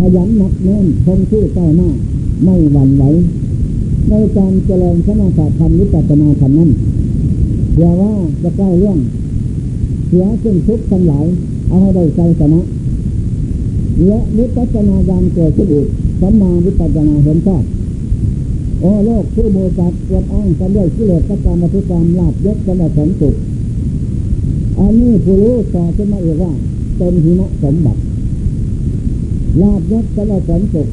ขยันหนักแน่นคงที่เก้าหน้า ไม่หวั่นไหวในการเจริญสมาธิธรรมนิพพานาธรรมนั้นเพื่อว่าจะใกล้เรื่องเสียซึ่งทุกข์ทั้งหลายเอาให้ได้ใจชนะและวิปัสสนาญาณเกิดขึ้นอีกสัมมาวิปัสสนาเห็นชอบโอ้โลกผู้โมจัดปวดอ้างกันด้วยกิเลสกรรมทุกรรมลาบยศกรรมสันสุขอันนี้ผู้รู้ต่อขึ้นมาอีกว่าเป็นหิมะสมบัติ ลาบยศกรรมสันสุข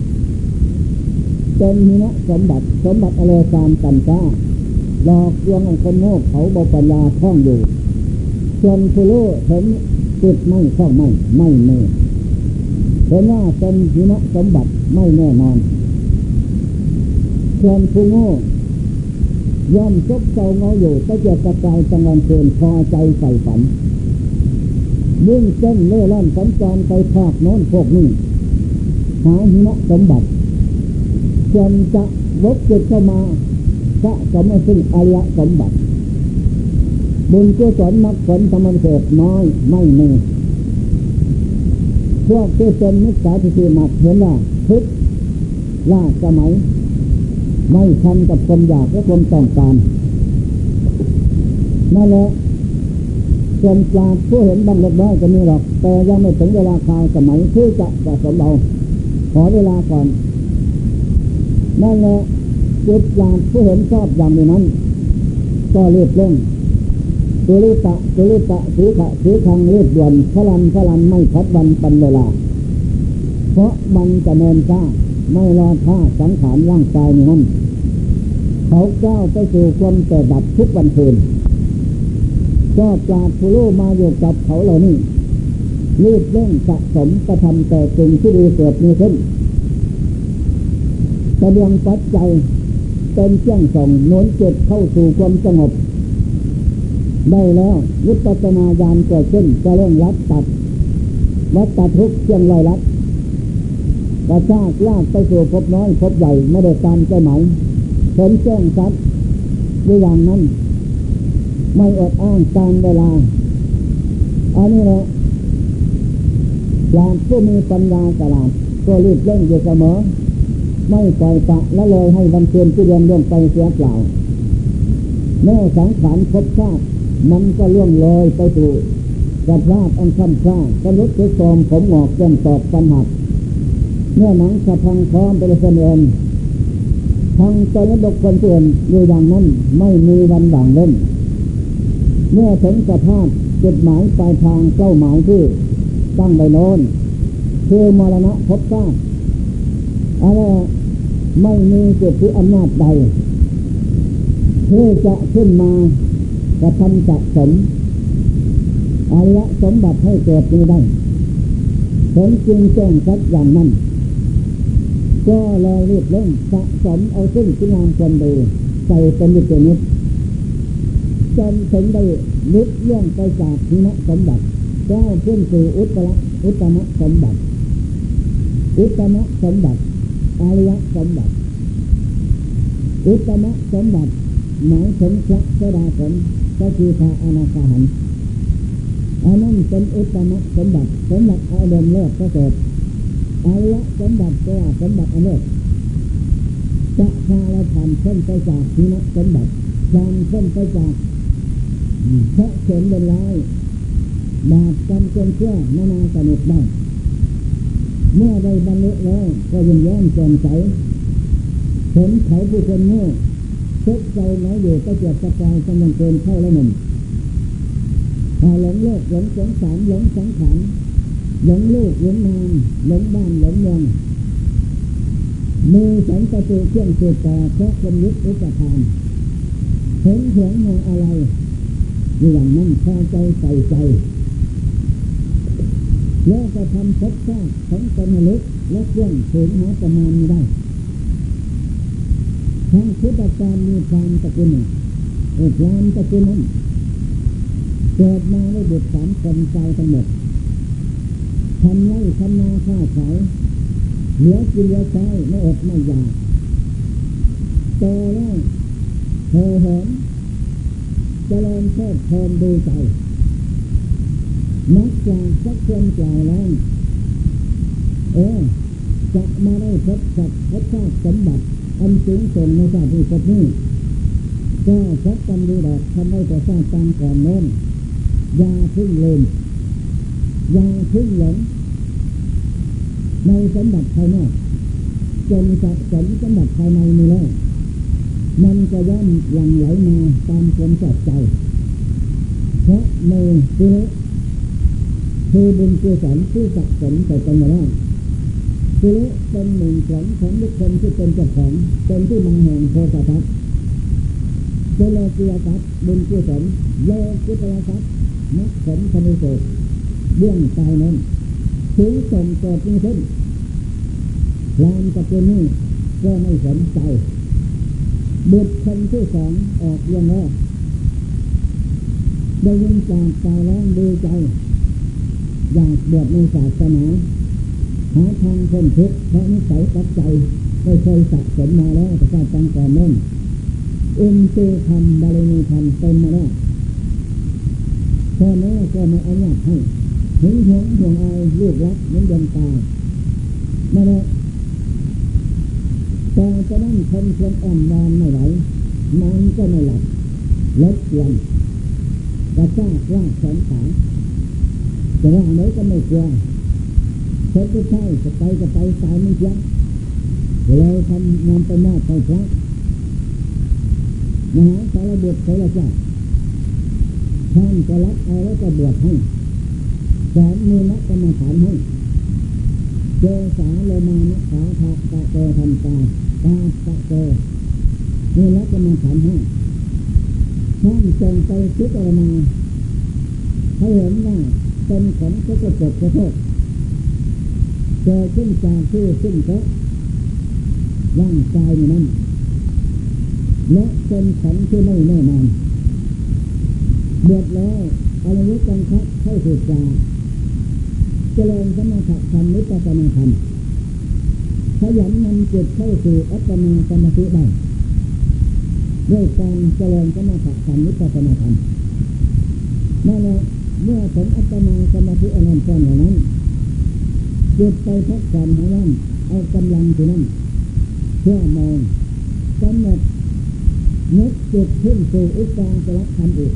เป็นหิมะสมบัติสมบัติอะไรตามกันจ้าหลอกลวงคนโง่เขาบปัญญาท่องอยู่ส่วนผู้รู้เห็นจิตไม่ข้องไม่ไม่เมื่เห็นว่าเป็นหิมะสมบัติไม่แน่นอนส่วนผู้โง่ย่อมซบเซาเงาอยู่ก็จะกระจายจังหวันเพลินพอใจใส่ฝันยิ่งเส้นเล่ร่อนสัญจรไปภาคโน้นพวกนี้ หาหิมะสมบัติจนจะวกจิตเข้ามาพระสมซึ่งอริยสมบัติ บุญกุศลมรรคผลธรรมเสดน้อยไม่มีพวกที่เป็นมิจฉาทิฏฐิหนักเห็นว่าทุกล่าสมัย ไม่ทันกับความอยากและความต้องการนั่นแหละจนปราดผู้เห็นบางเล็กน้อยก็มีหรอก แต่ยังไม่ถึงเวลาคาวสมัยที่จะสะสมเรา อเวลาก่อน นั่นแหละจิตปราดผู้เห็นชอบอย่างนี้นั้น ก็รีบเร่งตุลิตะตุลิตะสีขะสีคังรีบด่วนพลันพลันไม่พัดวันปันเวลา เพราะมันจะเนินช้าไม่รอท่าสังขารร่างกายนี้นั้น เขาก้าไปสู่ความแต่ดับทุกวันคืนก็ปราดผู้รู้มาอยู่กับเขาเหล่านี้ รีบเร่งสะสมกระทำแต่สิ่งที่ดีเกิดมีขึ้นแสดงปัจจัยเป็นเชื่องส่งโน้นจิตเข้าสู่ความสงบ ได้แล้ววิปัสสนาญาณเกิดขึ้นจะเร่งรัดตัดวัดตัดทุกเชื่องลอยรัดกระชากลากไปสู่พบน้อยพบใหญ่ไม่ได้ตามใจหมายเห็นแจ้งชัดด้วยอย่างนั้น ไม่อดอ้างการเวลา อันนี้แหละ หลานผู้มีปัญญาตลาดก็รีบเร่งอยู่เสมอ ไม่ปล่อยปะละเลยให้วันเทือนที่เรียนล่วงไปเสียเปล่าแม่สังขารครบชาติมันก็ล่วงเลยไปสู่กระลาดอันคำคร่ากระลุกกระซอมผมหงอกเส้นตอดปัญหักเมื่อหนังสะพังพร้อมเป็นเสนองทางตนบุคคลอื่นอยู่อย่างนั้นไม่มีวันด่างเล่น เมื่อถึงสภาพจุดหมายปลายทางเป้าหมายที่ ตั้งไว้โน้นคือมรณะพบชาติอะไรไม่มีจุดที่อำนาจใดที่จะขึ้นมากระทำจักสมอริยสมบัติให้เกิดนี้ได้เห็นจริงแจ้งชัดอย่างนั้น ก็เลยรีบเร่งสะสมเอาซึ่งคุณงามความดีใส่เป็นวิจนิตจนถึงได้ลุดเลี่ยงไปจากทินสมบัติ เจ้าขึ้นสู่อุตตะอุตตมสมบัติ อุตตมสมบัติอริยสมบัติ อุตตมสมบัติหมายถึงพระสดาผลก็คือพระอนาคาหันอันนั้นเป็นอุตตมสมบัติสมบัติอารมณ์เลิศประเสริฐอริยสมบัติก็สมบัติอันเลิศจะพาเราผ่านเส้นไปจากทินสมบัติผ่านเส้นไปจากพระเสนเป็นร้าย บาปกรรมจนเชื่อนานาสนุกได้ เมื่อได้บรรลุแล้วก็ยังย้อนแจ่มใสเห็นเขาผู้คนโง่เช็คใจน้อยอยู่ก็เจ็บกระจายกำลังเกินเข้าแล้วหนึ่งหลงโลกหลงสงสารหลงสังขารหลงลูกหลงนามหลงบ้านหลงเมืองมือสันตะตูเครื่องเสือต่อเพราะคนยึดอุปทานเห็นเหียงมองอะไรอย่างนั้นพอใจใส่ใจ แล้วจะทำพบชาติของตนล็กและเครื่องถึงหาประมาณไม่ได้ทางพุทธการมีความตะกุนเออความตะกุนนั้นเกิดมาได้บุตรสามคนใจทั้งหมดทำไร่ทำนาค้าขายเหลือกินเหลือใช้ไม่อดไม่อยากโตแล้วเธอเห็นเจริญเพิดเพลินดูใจ นักจากสักคนกล่าวแล้วเออจะมาได้พบกับพระชาติสมบัติอันสูงส่งในชาติที่พบนี้ก็สักกันดีดอกทำให้ประชาติตังก่อนโน้นยาพึ่งลืมยาพึ่งหลงในสมบัติภายนอกจนสะสมสมบัติภายในมีแล้วมันก็ย่อมหลั่งไหลมาตามความชอบใจ เพราะในสิเล คือบุญกุศลที่สะสมใส่กันมาแล้วสิเลเป็นหนึ่งของของบุคคลที่เป็นเจ้าของเป็นที่มาแห่งโพธิสัตว์เจริญกิยสัตว์บุญกุศลโลกุตละสัตว์นักผลธนิโสเรื่องตายนั้นถึงส่งเกิดขึ้นลามตะเกียนี้ก็ไม่สนใจบุตรคนที่สองออกเรื่องแรกได้ยินจากตายแล้วดีใจ อยากบวชในศาสนาหาทางคนทุกข์เพราะนิสัยปัจจัยได้เคยสะสมมาแล้วแต่การตั้งก่อนนั้นอินทรีย์ธรรมบาลีธรรมเต็มมาแล้วพ่อแม่ก็ไม่อนุญาตให้หึงหวงห่วงอายลูกรักเหมือนดวงตานั่นแหละแต่จะนั่งคนควรอ่อนนอนไม่ไหวนอนก็ไม่หลับลดเกวนกระชากลากแขนขา จะว่าไหนก็ไม่กลัวเช็ดก็ใช่จะไปจะไปตายไม่ยั้งเลยทำงานไปมอบให้พระมหาสารบุตรเทระเจ้าท่านจะรับเอาแล้วก็บวชให้สอนมีนักกรรมฐานให้เจสาโลมานะขาภะตะโตทันตาตาตะโตมีนักกรรมฐานให้ท่านจงไปพิจารณาให้เห็นว่า เป็นของพระเจ้าปกระโทษเกิดขึ้นจากที่ซึ่งเพราะร่างกายนั้นและเป็นของที่ไม่แน่นอนเดือดแล้วอะไรยุกังคับเข้าสู่จาเจริญสมถะธรรมนิพพานธรรมขยันนำจิตเข้าสู่อัปปนาสมาธิได้ด้วยการเจริญสมถะธรรมนิพพานธรรมนั่นแหละ เมื่อถึงอัปปนาสมาธิอนันต์ก่อนเหล่านั้นจิตไปพักผ่อนหาล่นเอากำลังที่นั่นเพื่อมองกำหนดนึกจิตขึ้นสู่อุปาจารธรรมอีก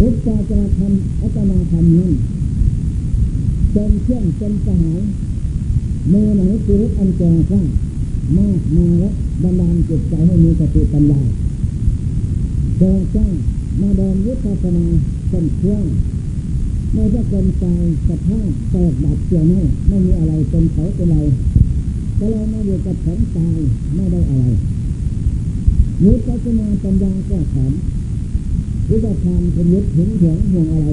อุปาจารธรรมอัปปนาธรรมนั้นเป็นเครื่องเป็นสหายเมื่อไหนชีวิตอันแก่กล้ามากมาแล้วบันดาลจิตใจให้มีสติปัญญาแก่กล้ามาเดินวิปัสสนา เป็นเครื่องไม่ใช่เป็นกายสภาพแตกดับเกี่ยวไม่ไม่มีอะไรเป็นเขาเป็นอะไรก็เลยมาอยู่กับของตายไม่ได้อะไรวิปัสสนาปัญญาก็ถามวิปัสสนาเป็นยึดถึงห่วงห่วงอะไร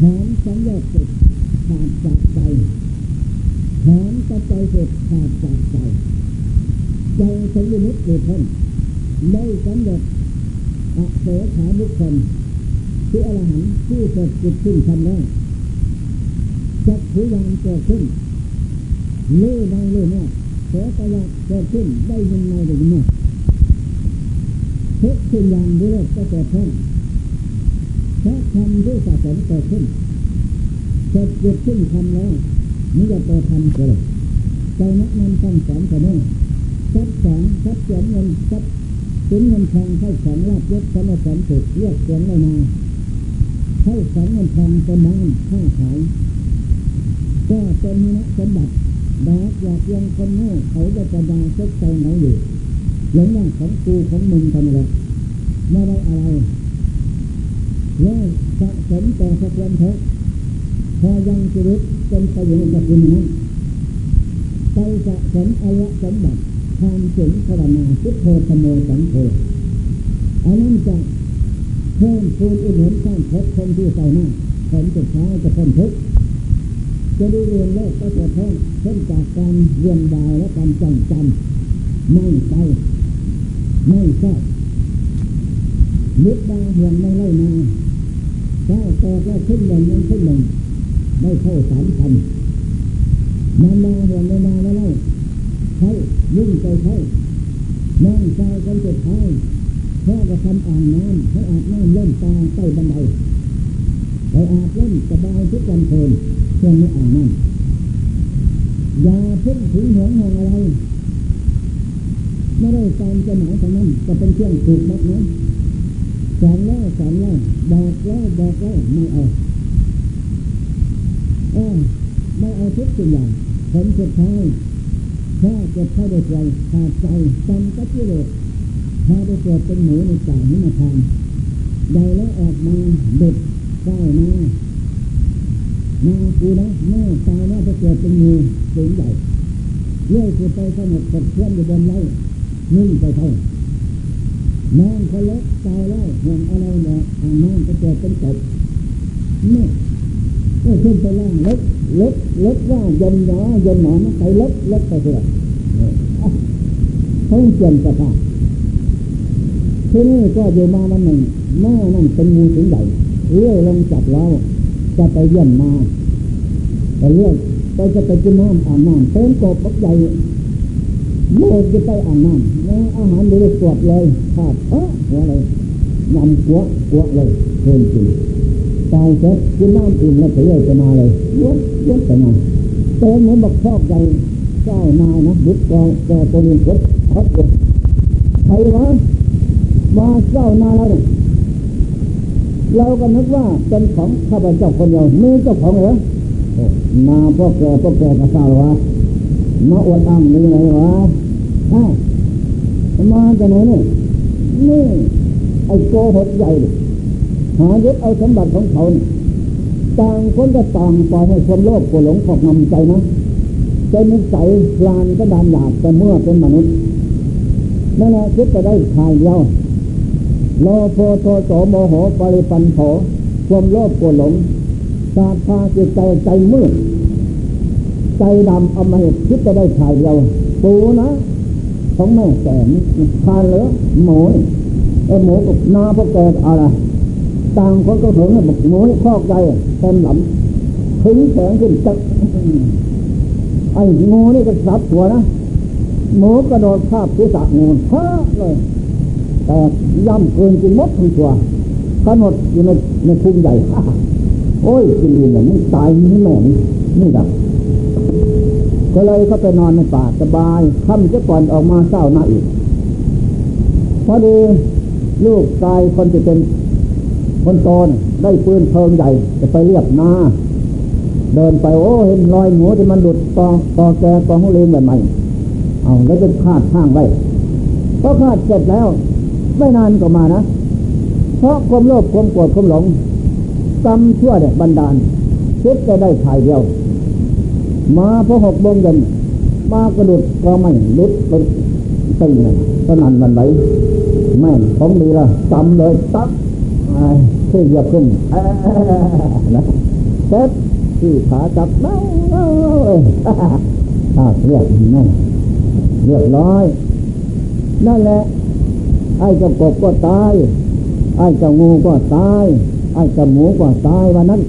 ถามสัญญาติดขาดจากใจถามกระใจเสร็จขาดจากใจใจสมยุทธ์เกิดขึ้นได้สำเร็จอเสขาบุคคล ที่อรหันต์ที่เสร็จจิตขึ้นทำแล้วจักขุยานเกิดขึ้นเลื่อยได้เลื่อยนอกเสตยะเกิดขึ้นได้ยินในได้ยินนอกทุกสิ่งอย่างด้วยก็เกิดขึ้นเพราะทำด้วยสะสมเกิดขึ้นเสร็จจิตขึ้นทำแล้วนี่จะตัวทำเกิดใจนักนำคำสอนแต่เนี่ยทรัพย์สองทรัพย์เสียเงินทรัพย์สินเงินทองเข้าของลาบยศสมบัติสุขเรียกเสียงเลยมา เข้าของเงินทองป็นบ้านข้าขายก็เป็นนักสมบัติดอกอยากยังคนโง่เขาจะประดาเซ็กใจไหนอยู่หลงว่าของกูของมึงทำอะไรไม่ได้อะไรแล้วสะสมแต่สะควรเถอะพอยังชีวิตเป็นประโยชน์กับคุณนั้นไปสะสมอายะสมบัติความถึงพระนาพุทโธธโมสังโฆอันนั้นจะ พิ่มคูณอุดหนุนสร้างพบคนที่ใส่หน้าผลสุดท้ายจะพ้นทุกข์จะได้เรียนโลกก็จะเพิ่มเช่นจากการเรียนดาวและการจำจำไม่ไปไม่ชอบนึกดาห่วงไม่ไล่มาถ้าแตกแล้วขึ้นหนึ่งยังขึ้นหนึ่งไม่เข้าสามพันนานมาห่วงไม่มาแล้วใช้ยุ่งใจใช้นั่งใจกันจุดท้าย พ่อก็ทำอ่างน้ำให้อาบน้ำเล่นตาใต้บันไดไปอาบเล่นสบายทุกวันเพลินช่วงไม่อ่างน้ำอย่าพึ่งถึงหัวงห่งอะไรไม่ได้ตามจะหมายเท่านั้นจะเป็นเครื่องถูกมัดนะสอนแล้วสอนแล้วบอกแล้วบอกแล้วไม่เอาเออไม่เอาทุกสิ่งอย่างผลสุดท้ายถ้าเกิดเข้าได้ใจขาดใจจำก็ที่เล ยถ้าได้เกิดเป็นหมูในจ่านิมาทานใดแล้วออกมาเด็ก้าวมานากูนะแม่ตายแล้วจะเกิดเป็นงูสูงใหญ่เลื่อยคือไปสงบกดเคลื่อนอยู่บนไร่นิ่งไปเท่าน้องคนเล็กตายแล้วห่วงอะไรเนี่ยอ่างน้องก็เกิดเป็นกบเนี่ก็ขึ้นไปล่างเล็กเล็กเล็กว่ายนหนอยนหนอมันไปเล็กเล็กไปเถอะเขาเปลี่ยนสภาพ ที่นี่ก็อยู่มาวันหนึ่งแม่นั่นเป็นงูสูงใหญ่เลื่อยลงจับเราจะไปเยี่ยมมาแต่เลื่อยไปจะไปกินน้ำอ่านน้ำเต้นกบปักใหญ่โมจะไปอ่านน้ำแล้วอาหารบริสุทธิ์เลยขาดเออหัวอะไรยำกัวกัวเลยเพิ่มจริงตายเสร็จกินน้ำอิ่มแล้วไปเลื่อยจะมาเลยยกยกไปมาเต้นเหมือนบักชอบใหญ่เจ้านายนะบุตรแกแกตัวนี้กดพัดเลยใครวะ มาเจ้านาแล้วเนี่ยเราก็นึกว่าเป็นของข้าพเจ้าคนเดียวมีเจ้าของเหรอมาพ่อแกพ่อแกก็ทราว่ามาอวดอ้างนี่ไงวะอ้ามาจากไหนนี่นี่ไอ้โกหกใหญ่หายึดเอาสมบัติของเขาต่างคนก็ต่างปล่อยให้ความโลภกหลงขอบงำใจนะเป็นนิสัยลานก็ดานหยาบแต่เมื่อเป็นมนุษย์นั่นแหละคิดจะได้ทายเดียว โลโภโทโสโมโหปริปันโถความโลภโกรหลงสาธาจิตใจใจมืด ใจดำเอามาเหตุคิดจะได้ถ่ายเดียวปูนะของแม่แสนทานเหลือหมูไอ้หมูกับนาพวกแกอะไรต่างคนก็ถึงบอกหมูคอกใจเต็มหลำถึงแสงขึ้นจักไอ้งูนี่ก็สับหัวนะหมูกระโดดข้าบศีรษะงูฮ่าเลย แต่ย่ำเกินกินมดทั้งตัวขนดอยู่ในในพุ่งใหญ่โอ้ยกินดีเนี่ยมึงตายนี่แม่นี่นี่ดับก็เลยเขาไปนอนในป่าสบายค่ำจะก่อนออกมาเศร้าหน้าอีกพอดีลูกชายคนที่เป็นคนโตนได้ปืนเพลิงใหญ่จะไปเรียบนาเดินไปโอ้เห็นรอยหมูที่มันหลุดตอตอแกกองหุเลงใหม่ๆเอาแล้วจะคาดข้างไว้พอคาดเสร็จแล้ว ไม่นานก็มานะ เพราะความโลภความโกรธความหลงกรรมชั่วเนี่ยบันดาลคิดจะได้ถ่ายเดียว มาพอหกโมงเย็นมากระดุดก็ไม่ลุดไปตึงเลยสนั่นมันไหลแม่ของดีละจำเลยตักขึ้นเหยียบขึ้นนะเซ็ตที่ขาจับเล่าเล่าเลยถ้าเรียบนั่เรียบร้อย นั่นแหละ ไอ้เจ้ากบก็ตาย ไอ้เจ้างูก็ตาย ไอ้เจ้าหมูก็ตายวันนั้น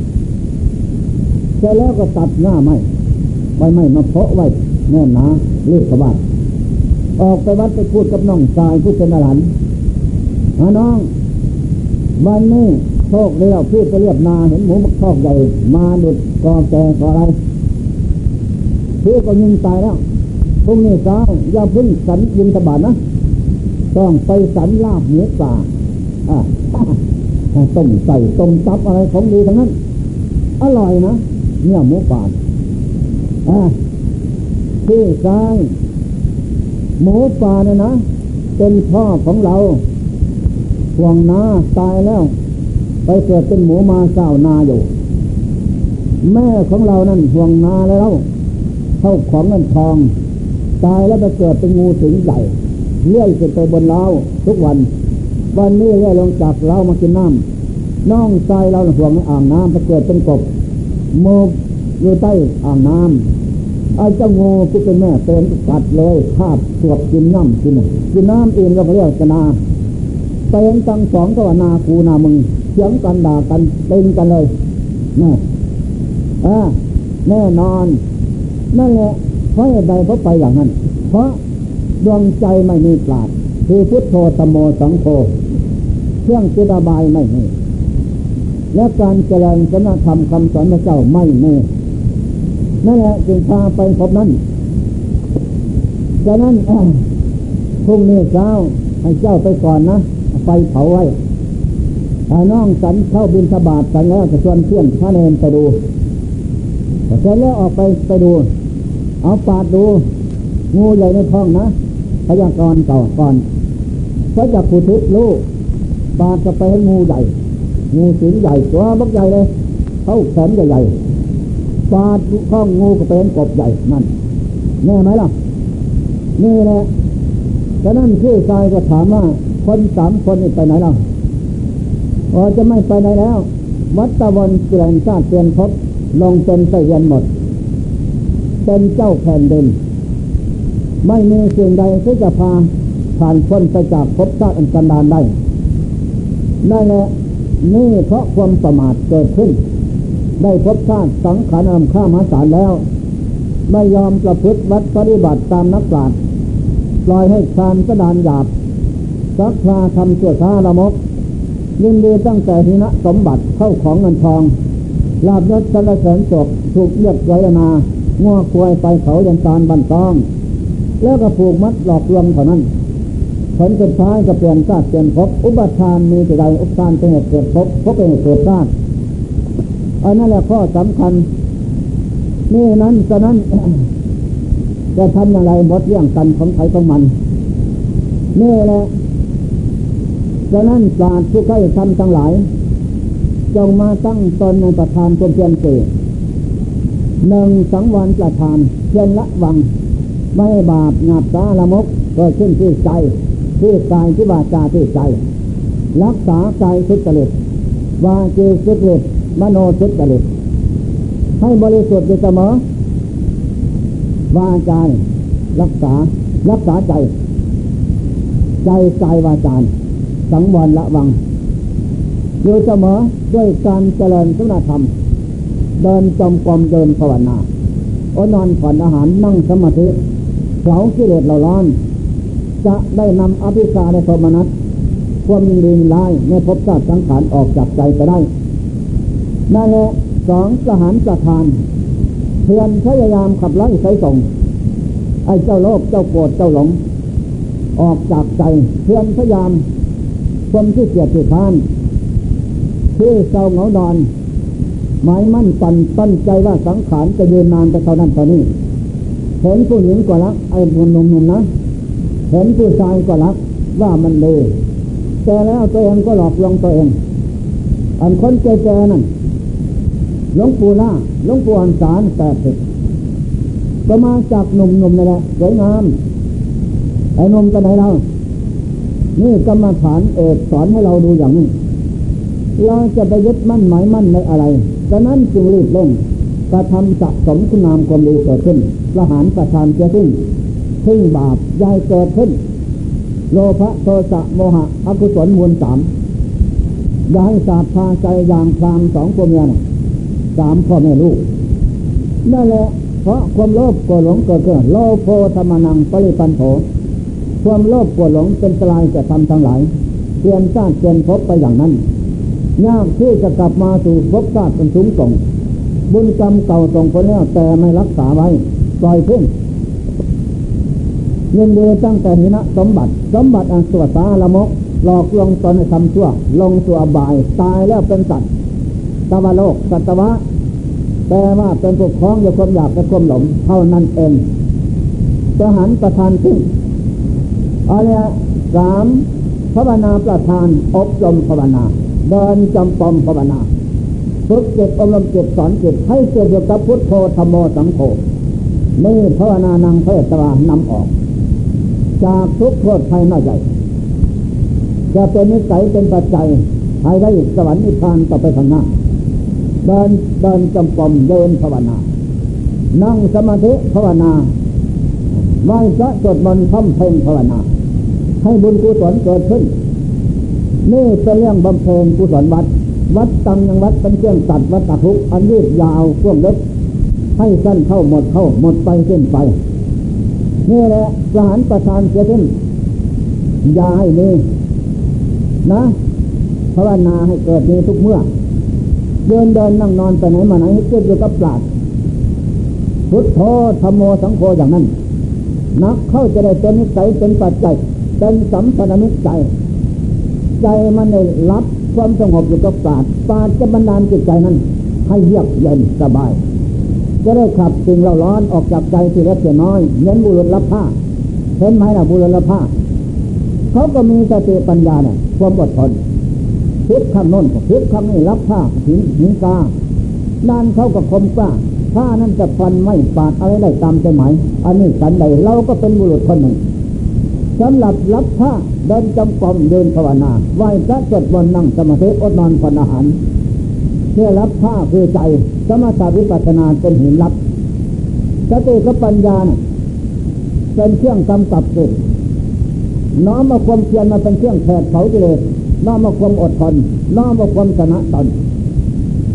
เสร็จแล้วก็ตัดหน้าไม้ใบไม้มาเพาะไว้แน่นหนาเรียกกบาดออกไปวัดไปพูดกับน้องชายผู้เป็นอรหันต์น้องวันนี้โชคดีเราพูดไปเรียบนาเห็นหมูมักชอกใหญ่มาดุดกอแกกออะไรพี่ก็ยิงตายแล้วพรุ่งนี้เช้าอย่าพึ่งสันยิงตบานนะ ต้องไปสันลาบเนื้อปลาอ่าต้มใส่ต้มซับอะไรของดีทั้งนั้น อร่อยนะเนี่ยหมูป่าอ่าที่กายหมูป่าเนี่ยนะเป็นพ่อของเราห่วงนาตายแล้ว ไปเกิดเป็นหมูมาเศร้านาอยู่ แม่ของเรานั่นห่วงนาแล้ว เข้าของเงินทอง ตายแล้วไปเกิดเป็นงูสิงใหญ่ เลื่อยขึ้นไปบนเล้าทุกวัน วันนี้เลื่อยลงจากเล้ามากินน้ำน้องชายเราห่วงในอ่างน้ำไปเกิดเป็นกบมืออยู่ใต้อ่างน้ำไอ้เจ้างูที่เป็นแม่เต็มกัดเลยคาบสวบกินน้ำกินกินน้ำเองเราก็เรียกนาเต็มตังสองก็ว่านาคูนามึงเฉียงกันด่ากันเต็มกันเลยนี่อ่าแน่นอน นั่นแหละเพราะใดเพราะไปอย่างนั้น เพราะ ดวงใจไม่มีปราดคือพุทโธตโมสังโฆเครื่องจิตบายไม่มีและการเจริญสนธรรมคำสอนพระเจ้าไม่มีนั่นแหละจึงพาไปพบนั้นจากนั้นพรุ่งนี้เช้าให้เจ้าไปก่อนนะไฟเผาไว้ถ้าน้องสันเข้าบินสบาทกันแล้วจะชวนเพื่อนพระเนนไปดูเสร็จแล้วออกไปไปดู เอาปาดดู งูใหญ่ในท้องนะ พยากรณ์เก่าก่อนพระจักขุทิศลูกปาจะไปให้งูใหญ่ งูสิงใหญ่ตัวบักใหญ่เลยเข้าแขนใหญ่ๆปาดข้องงูก็เป็นกบใหญ่นั่นแน่ไหมล่ะ นี่แหละฉะนั้นพี่ชายก็ถามว่า คนสามคนนี่ไปไหนล่ะอ๋อจะไม่ไปไหนแล้ว วัดตะวันเกลื่อนชาติเปลี่ยนพบลงเป็นไสเย็นหมด เป็นเจ้าแผ่นดิน ไม่มีสิ่งใดที่จะพาผ่านพ้นไปจากภพชาติอันกันดานได้นั่นแหละนี่เพราะความประมาทเกิดขึ้น ได้พบชาติสังขารนำข้ามาสารแล้ว ไม่ยอมประพฤติวัดปฏิบัติตามนักปราชญ์ปล่อยให้ชานกระดานหยาบสักพาทำเสื่อช้าละมกยินดีตั้งแต่ทินะสมบัติเข้าของเงินทองลาบยศสรรเสริญศพถูกเยียดไว้นาง้อควยไปเขายันตาลบันตอง แล้วก็ผูกมัดหลอกลวงเท่านั้น ผลสุดท้ายก็เปลี่ยนชาติเปลี่ยนภพอุบัติทานมีแต่ใดอุปทานเป็นเหตุเกิดภพภพเป็นเหตุเกิดชาติอันนั้นแหละข้อสำคัญนี่นั้นฉะนั้นจะทำอย่างไรหมดเรื่องกันของใครของมันนี่แหละฉะนั้นศาสตร์ผู้ใครทำทั้งหลาย จงมาตั้งตนในประธานจมเพียนเกหนึ่งสังวรประธานเพียนละวัง ไม่บาปหยาบตาละมกเกิดขึ้นที่ใจ ที่กายที่วาจาที่ใจ รักษาใจทุจริตวาจีทุจริตมโนทุจริตให้บริสุทธิ์อยู่เสมอวาจารักษารักษาใจ ใจใจวาจาสังวรละวังอยู่เสมอด้วยการเจริญสุนธรรม เดินจมกรมเดินภาวนาอนอนผ่อนอาหารนั่งสมาธิ เผากิเลสเราร้อนจะได้นำอภิสาในสมนัตความยินดีลายในภพชาติสังขารออกจากใจไปได้นั่นแหละสองสหารสถาน เพียรพยายามขับไล่ใส่ส่ง ไอ้เจ้าโลกเจ้าโกรธเจ้าหลง ออกจากใจ เพียรพยายามความที่เกียดที่ทานที่เศร้าเหงานอนหมายมั่นตันตั้นใจว่าสังขารจะยืนนานไปเท่านั้นเท่านี้ เห็นผู้หญิงก็รักไอ้คนหนุ่มๆนะเห็นผู้ชายก็รักว่ามันเลวแต่แล้วตัวเองก็หลอกลวงตัวเองอันคนแก่ๆนั่นหลวงปู่ล่าหลวงปู่อันสารแปดสิบก็มาจากหนุ่มๆนี่แหละสวยงามไอ้นมกันไหนเรา นี่กรรมฐานเอกสอนให้เราดูอย่างนี้ เราจะไปยึดมั่นหมายมั่นในอะไรดังนั้นจึงรีบเร่งกระทำสะสมคุณงามความดีเกิดขึ้น ประหารประทานเกิดขึ้นทิ้งบาปยายเกิดขึ้น โลภะโทสะโมหะอกุศลมูลสามอย่าให้สาบพาใจอย่างพรามสองตัวเมียนะสามพ่อแม่ลูกนั่นแหละเพราะความโลภกลัวหลงเกิดขึ้นโลภโพธรรมนังปริปันโถความโลภกลัวหลงเป็นสลายจะทำทั้งหลายเปลี่ยนชาติเปลี่ยนภพไปอย่างนั้นยากที่จะกลับมาสู่ภพชาติเป็นสูงส่ง บุญกรรมเก่าส่งผลแล้วแต่ไม่รักษาไว้ ปล่อยขึ้นเงินเดือนตั้งแต่หินะสมบัติ สมบัติอันสวดสาละมก หลอกลวงตนให้ทำชั่ว ลงตัวบาย ตายแล้วเป็นสัตว์ตวโลก สัตวะแต่ว่าเป็นผู้คล้องอยู่ความอยากและความหลง เท่านั้นเองจะหันประทานขึ้นอะไรสามภาวนาประทานอบรมภาวนา เดินจำปอมภาวนาฝึกเจ็บอบรมเจ็บสอนเจ็บให้เจ็บอยู่กับพุทโธธรรมโมสังโฆ นี่ภาวนานังเพศตานำออก จากทุกโทษภัยน่าใหญ่จะเป็นนิสัยเป็นปัจจัยให้ได้สวรรค์นิพพานต่อไปข้างหน้า เดินเดินจำปอมเดินภาวนา นั่งสมาธิภาวนาไหว้พระสวดมนต์ทำเพลงภาวนา ให้บุญกุศลเกิดขึ้น นี่เป็นเรื่องบำเพ็ญกุศลวัด วัดตังยังวัดเป็นเครื่องตัดวัดตัดทุกอันยืดยาวพ่วงเล็บ ให้สั้นเข้าหมดเข้าหมดไปเส้นไปนี่แหละสหารประทานเสียขึ้นยาให้นี่นะภาวนาให้เกิดนี้ทุกเมื่อ เดินเดินนั่งนอนไปไหนมาไหนให้เกิดอยู่กับปราดพุทโธธรรมโมสังโฆอย่างนั้น นักเข้าจะได้เป็นนิสัยเป็นปัจจัยเป็นสัมพันธนิสัยใจมันได้รับความสงบอยู่กับปราดปราดจะบรรดาลจิตใจนั้น ให้เยือกเย็นสบาย จะได้ขับสิ่งเราร้อนออกจากใจที่เล็กที่น้อยเน้นบุรุษรับผ้าเห็นไหมล่ะบุรุษรับผ้าเขาก็มีสติปัญญาเนี่ยความอดทนพิษคำน้นพิษคำนี้รับผ้าหินหินกาด้านเขาก็คมกล้าผ้านั้นจะฟันไม่ปาดอะไรได้ตามใจหมายอันนี้สันใดเราก็เป็นบุรุษคนหนึ่งสำหรับรับผ้าเดินจำกรมเดินภาวนาไหว้พระจดบนนั่งสมาธิอดนอนพันอาหาร เพื่อรับผ้าคือใจสมาธิวิปัสนาเป็นหินรับสติกับปัญญาเป็นเครื่องกำกับจิตน้อมมาความเพียรมาเป็นเครื่องแผดเผากิเลสน้อมมาความอดทนน้อมมาความชนะตน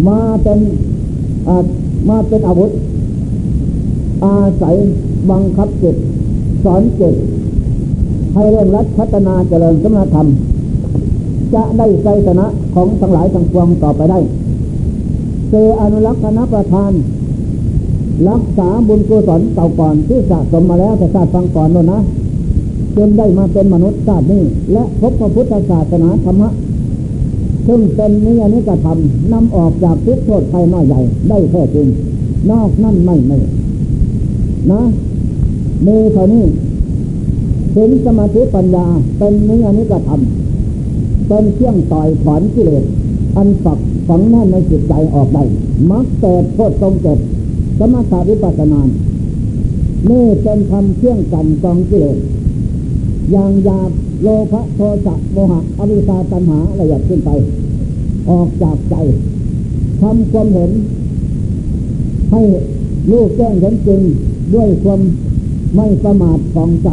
มาเป็นมาเป็นอาวุธ อาศัยบังคับจิตสอนจิตให้เร่งรัดพัฒนาเจริญสมณธรรม จะได้ใจชนะของทั้งหลายทั้งปวงต่อไปได้ เจอนุรักษณประทาน รักษาบุญกุศลเก่าก่อนที่สะสมมาแล้วแต่ชาติฟังก่อนโน่นนะจนได้มาเป็นมนุษย์ชาตินี้ และพบพระพุทธศาสนาธรรมะซึ่งเป็นนิยนิกธรรมนำออกจากทุกโทษภัยน้อยใหญ่ได้แท้จริง นอกนั่นไม่ไม่นะมีเท่านี้ถึงสมาธิปัญญาเป็นนิยนิกธรรมเป็นเครื่องต่อยถอนกิเลสอันฝัก ฝังแน่นในจิตใจออกได้มักเกิดโทษตรงเกิดสมถะวิปัสสนานี่เป็นคำเครื่องกันกองกิเลสอย่างยาโลภะโทสะโมหะอวิชชาตัณหาละเอียดขึ้นไป ออกจากใจทำความเห็น ให้ลูกแจ้งเห็นจริงด้วยความไม่ประมาทของใจ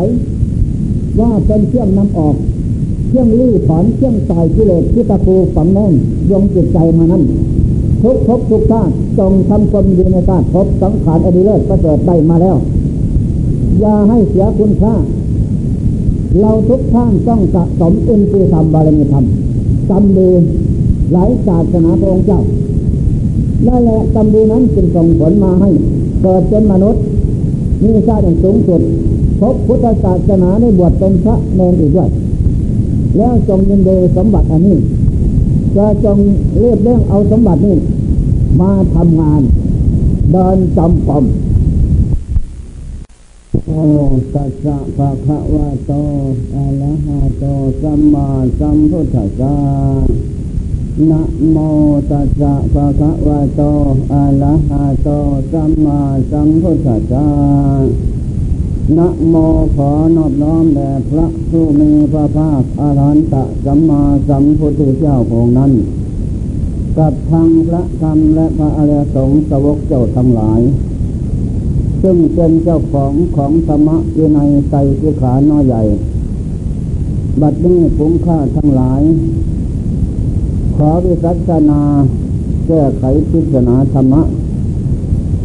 ว่าเป็นเครื่องนำออก เครื่องลื้อถอนเครื่องตายกิเลสที่ตะปูฝังแน่นยงจิตใจมานั้นทุกภพทุกชาติจงทำความดีในชาติภพสังขารอดีเลิศประเสริฐได้มาแล้ว อย่าให้เสียคุณค่า เราทุกท่านต้องสะสมอินทรีย์ธรรมบารมีธรรมกรรมดีหลายศาสนาพระองค์เจ้าและแหละกรรมดีนั้นจึงส่งผลมาให้เกิดเป็นมนุษย์มีชาติอย่างสูงสุดพบพุทธศาสนาในบวชเป็นพระเนรอีกด้วย แล้วจงยินดีสมบัติอันนี้จะจงเรียบเรื่องเอาสมบัตินี้ มาทำงาน เดินจำปอมโอตัสสะภะคะวะโตอะระหะโตสัมมาสัมพุทธัสสะนะโมตัสสะภะคะวะโตอะระหะโตสัมมาสัมพุทธัสสะ นะโมขอนอบน้อมแด่พระผู้มีพระภาคอรหันตสัมมาสัมพุทธเจ้าของนั้น กับทางพระธรรมและพระอริยสงฆ์สวกเจ้าทั้งหลาย ซึ่งเป็นเจ้าของของธรรมะอยู่ในใจที่ขาน้อยใหญ่ บัดนี้ปุ้ฆ่าทั้งหลาย ขอวิสัชนาแก้ไขพิจารณาธรรมะ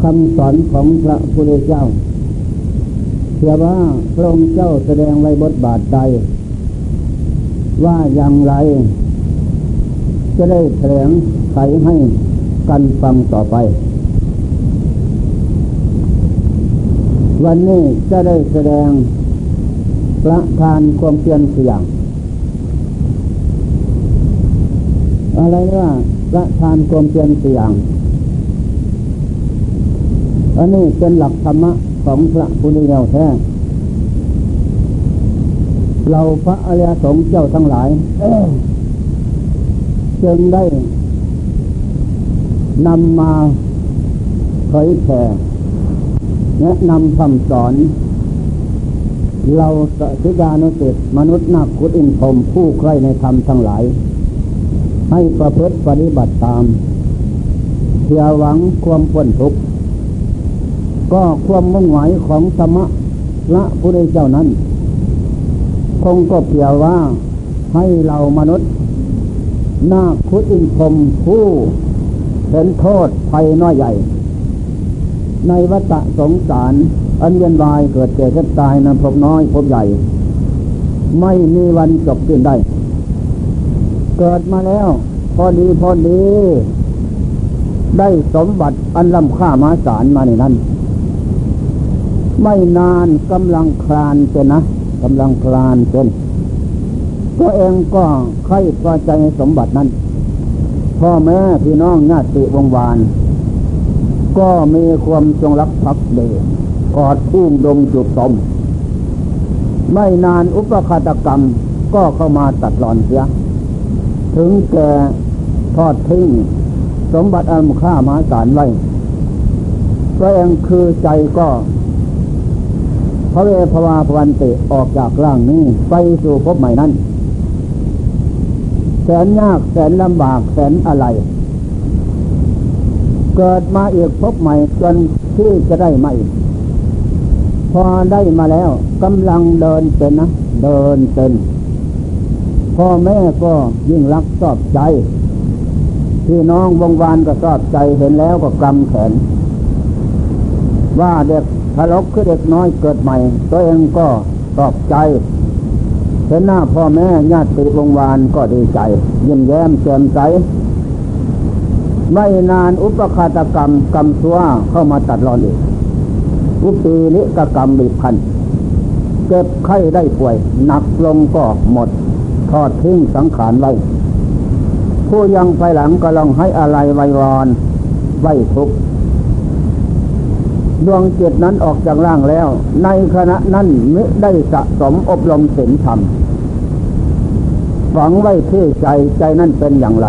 คำสอนของพระพุทธเจ้า เชื่อว่าพระองค์เจ้าแสดงไว้บทบาทใด ว่าอย่างไร จะได้แถลงไขให้กันฟังต่อไป วันนี้จะได้แสดงประทานความเพียรเสียงอะไรว่าประทานความเพียรเสียงอันนี้เป็นหลักธรรมะ ของพระพุทธเจ้าแท้เราพระอริยสงฆ์เจ้าทั้งหลายจึงได้นำมาเผยแผ่แนะนำคำสอน เราสธิดานุสิตมนุษย์นักขุดอินทมผู้ใครในธรรมทั้งหลาย ให้ประพฤติปฏิบัติตามเพื่อหวังความพ้นทุกข์ ก็ความมุ่งหมายของธรรมะละผู้ใดเจ้านั้น คงก็เพียงว่าให้เรามนุษย์นาคุอินทมผู้เห็นโทษภัยน้อยใหญ่ ในวัฏสงสาร อันเวียนวายเกิดแก่เจ็บตายนั้นพบน้อยพบใหญ่ ไม่มีวันจบสิ้นได้ เกิดมาแล้ว พอดีพอดี ได้สมบัติอันล้ำค่ามาสารมาในนั้น ไม่นานกำลังคลานเจนนะกำลังคลานเจนตัวเองก็ใคร่พอใจสมบัตินั้น พ่อแม่พี่น้องญาติวงวาน ก็มีความจงรักภักดีกอดอุ้งดงจุดสม ไม่นานอุปคาตกรรมก็เข้ามาตัดหลอนเสีย ถึงแก่ทอดทิ้งสมบัติอันค่ามหาศาลไว้ตัวเองคือใจก็ พระเวพวาพวันติออกจากร่างนี้ไปสู่ภพใหม่นั้น แสนยากแสนลำบากแสนอะไร เกิดมาอีกพบใหม่จนที่จะได้มาอีกพอได้มาแล้วกำลังเดินเป็นนะ เดินเป็นพ่อแม่ก็ยิ่งรักชอบใจพี่น้องวงวานก็ชอบใจเห็นแล้วก็กำแขน ว่าเด็ก ทารกคือเด็กน้อยเกิดใหม่ ตัวเองก็ชอบใจเห็นหน้าพ่อแม่ญาติวงวานก็ดีใจ ยิ้มแย้มแจ่มใส ไม่นานอุปคาตกรรมกรรมชั่วเข้ามาตัดรอนอีกอุปีนิกกรรมบีบพันเจ็บไข้ได้ป่วย หนักลงก็หมด ทอดทิ้งสังขารไว้ ผู้ยังภายหลังก็ลองให้อะไรไวรอน ไว้ทุก ดวงจิตนั้นออกจากร่างแล้ว ในขณะนั้นม่ได้สะสมอบรมศีลธรรมฝังไว้ที่ใจใจนั้นเป็นอย่างไร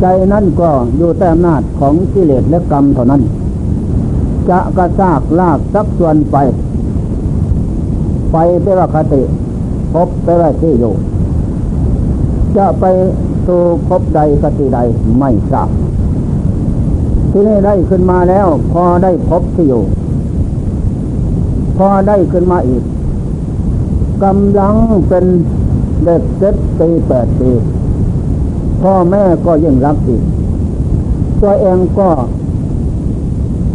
ใจนั้นก็อยู่แต่อำนาจของกิเลสและกรรมเท่านั้น จะกระซากลากสักส่วนไป ไปเป็นว่าคติ พบไปว่าที่อยู่ จะไปสู่พบใดกติใดไม่ทราบ ที่นี่ได้ขึ้นมาแล้ว พอได้พบที่อยู่ พอได้ขึ้นมาอีกกำลังเป็นเด็กเจ็ดปีแปดปีพ่อแม่ก็ยิ่งรักอีก ตัวเองก็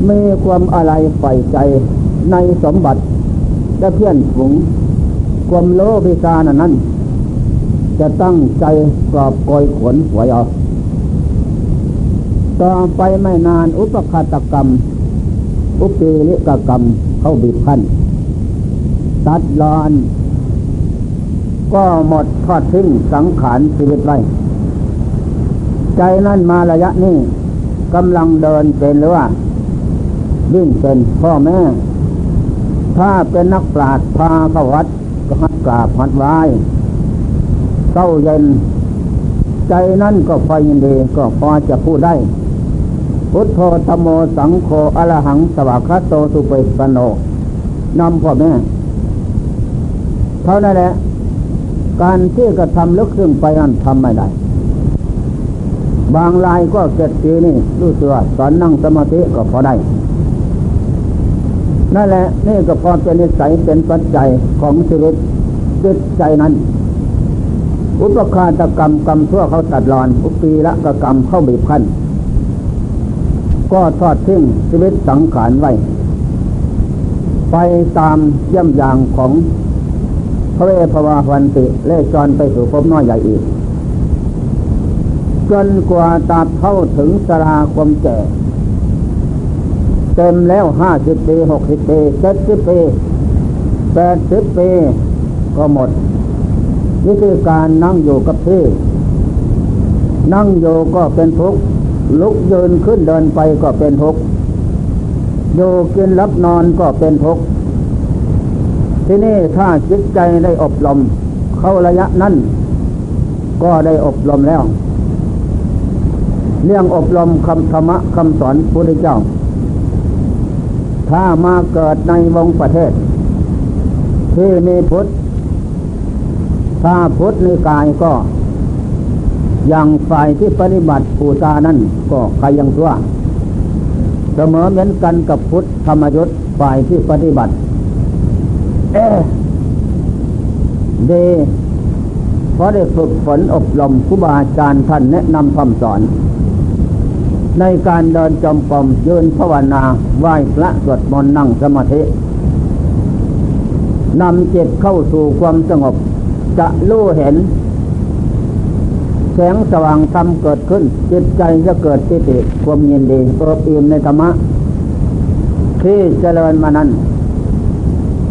มีความอะไรใฝ่ใจในสมบัติ และเพื่อนฝูงความโลภิการนั้นจะตั้งใจกรอบกอยขนหวยออก ต่อไปไม่นานอุปคาตกรรม อุปีลิกกรรมเข้าบีบคั้นตัดรอน ก็หมดทอดทิ้งสังขารชีวิตไว้ใจนั่นมาระยะนี้กำลังเดินเป็นหรือว่าวิ่งเป็นพ่อแม่ ถ้าเป็นนักปราชญ์พาเข้าวัดก็หัดกราบหัดไหว้เต้าเย็น ใจนั่นก็พอยินดีก็พอจะพูดได้ พุทโธธโมสังโฆอรหังสวากาโตสุเปปโนนำพ่อแม่เท่านั้นแหละ การที่กระทำลึกซึ้งไปนั้นทำไม่ได้ บางรายก็เจ็ดปีนี่รู้สึกว่าตอนนั่งสมาธิก็พอได้ นั่นแหละ นี่ก็พอเป็นนิสัยเป็นปัจจัยของชีวิตจิตใจนั้น อุปคาตกรรมกรรมทั่วเขาตัดรอน อุปีละกกรรมเข้าบีบคั้น ก็ทอดทิ้งชีวิตสังขารไว้ ไปตามเยี่ยมอย่างของพระเวพวาวันติเล่จรไปสู่ภพน้อยใหญ่อีก จนกว่าตาเข้าถึงสราความแก่ เต็มแล้วห้าสิบปีหกสิบปีเจ็ดสิบปีแปดสิบปีก็หมดวิธีการนั่งอยู่กับที่ นั่งอยู่ก็เป็นทุกข์ ลุกยืนขึ้นเดินไปก็เป็นทุกข์อยู่กินรับนอนก็เป็นทุกข์ที่นี่ถ้าจิตใจได้อบรมเข้าระยะนั้นก็ได้อบรมแล้ว เรื่องอบรมคำธรรมะคำสอนพระพุทธเจ้า ถ้ามาเกิดในวงประเทศ ที่มีพุทธถ้าพุทธในกายก็ อย่างฝ่ายที่ปฏิบัติปูตานั้นก็ใครยังชั่วเสมอเหมือนกันกับพุทธธรรมยุทธฝ่ายที่ปฏิบัติ เอเดเพราะได้ฝึกฝนอบรมครูบาอาจารย์ท่านแนะนำคำสอน ในการเดินจมกรมยืนภาวนาไหว้พระสวดมนต์นั่งสมาธินำจิตเข้าสู่ความสงบ จะรู้เห็น สงสว่างธรรมเกิดขึ้น จิตใจจะเกิดปิติความยินดีเปิบอิ่มในธรรมะ ที่เจริญมานั้น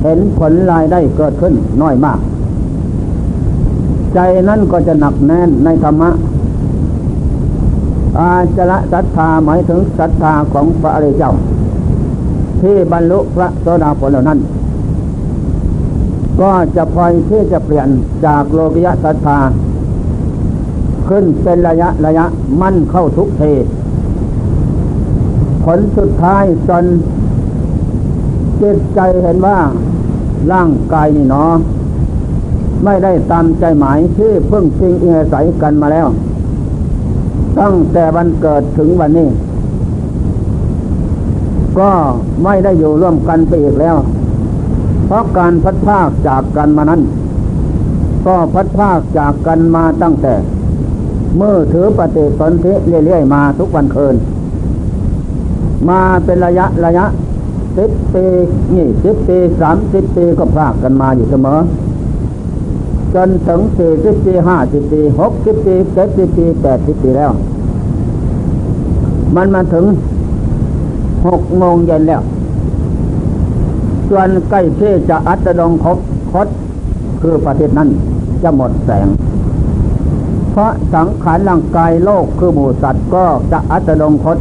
เห็นผลรายได้เกิดขึ้นน้อยมาก ใจนั้นก็จะหนักแน่นในธรรมะ อาจละศรัทธาหมายถึงศรัทธาของพระอริยเจ้า ที่บรรลุพระโสดาผลเหล่านั้นก็จะพลอยที่จะเปลี่ยนจากโลกิยะศรัทธา ขึ้นเป็นระยะระยะมั่นเข้าทุกเท ผลสุดท้ายจนจิตใจเห็นว่าร่างกายนี่เนาะไม่ได้ตามใจหมายที่เพิ่งจริงเอาศัยกันมาแล้ว ตั้งแต่วันเกิดถึงวันนี้ ก็ไม่ได้อยู่ร่วมกันไปอีกแล้ว เพราะการพัดภาคจากกันมานั้น ก็พัดภาคจากกันมาตั้งแต่ มื่อถือปฏิสนธิเรื่อยๆมาทุกวันคืน มาเป็นระยะระยะสิบปีนี่สิบปีสามสิบปีก็พากกันมาอยู่เสมอ จนถึงสี่สิบปีห้าสิบปีหกสิบปีเจ็ดสิบปีแปดสิบปีแล้ว มันมาถึงหกโมงเย็นแล้วส่วนใกล้ที่จะอัตดงคบคดคือประเทศนั้นจะหมดแสง ราะสังขารร่างกายโลกคือหมูสัตว์ก็จะอัตดงคต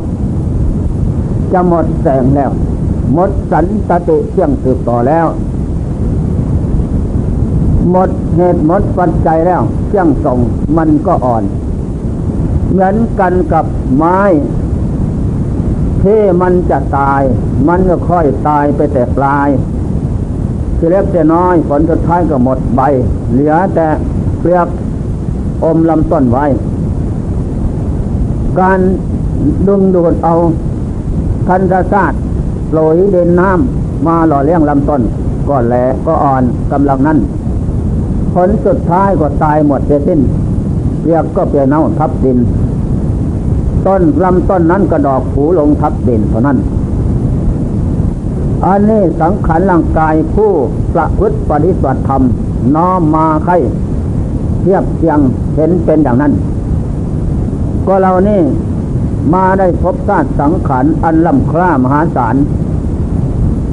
จะหมดแสงแล้ว หมดสันตติเที่ยงสืบต่อแล้ว หมดเหตุหมดปัจจัยแล้วเที่ยงส่งมันก็อ่อน เหมือนกันกับไม้ที่มันจะตาย มันก็ค่อยตายไปแต่ปลายทีเล็กแต่น้อยผลสุดท้ายก็หมดใบ เหลือแต่เปลือก อมลำต้นไว้ การดึงดูดเอาคันธศาสตร์โปรยเดินน้ำมาหล่อเลี้ยงลำต้นก็แหลก็อ่อนกำลังนั้นผลสุดท้ายก็ตายหมดเสียสิ้นเรียกก็เปลี่ยนเน่าทับดิน ต้นลำต้นนั้นก็ดอกผูลงทับดินเท่านั้นอันนี้สังขารร่างกายผู้ประพฤติปฏิบัติธรรมน้อมมาไข่เทียบเทียงเห็นเป็นอย่างนั้น ก็เรานี่มาได้พบธาตุสังขารอันล่ำคล้ามหาศาล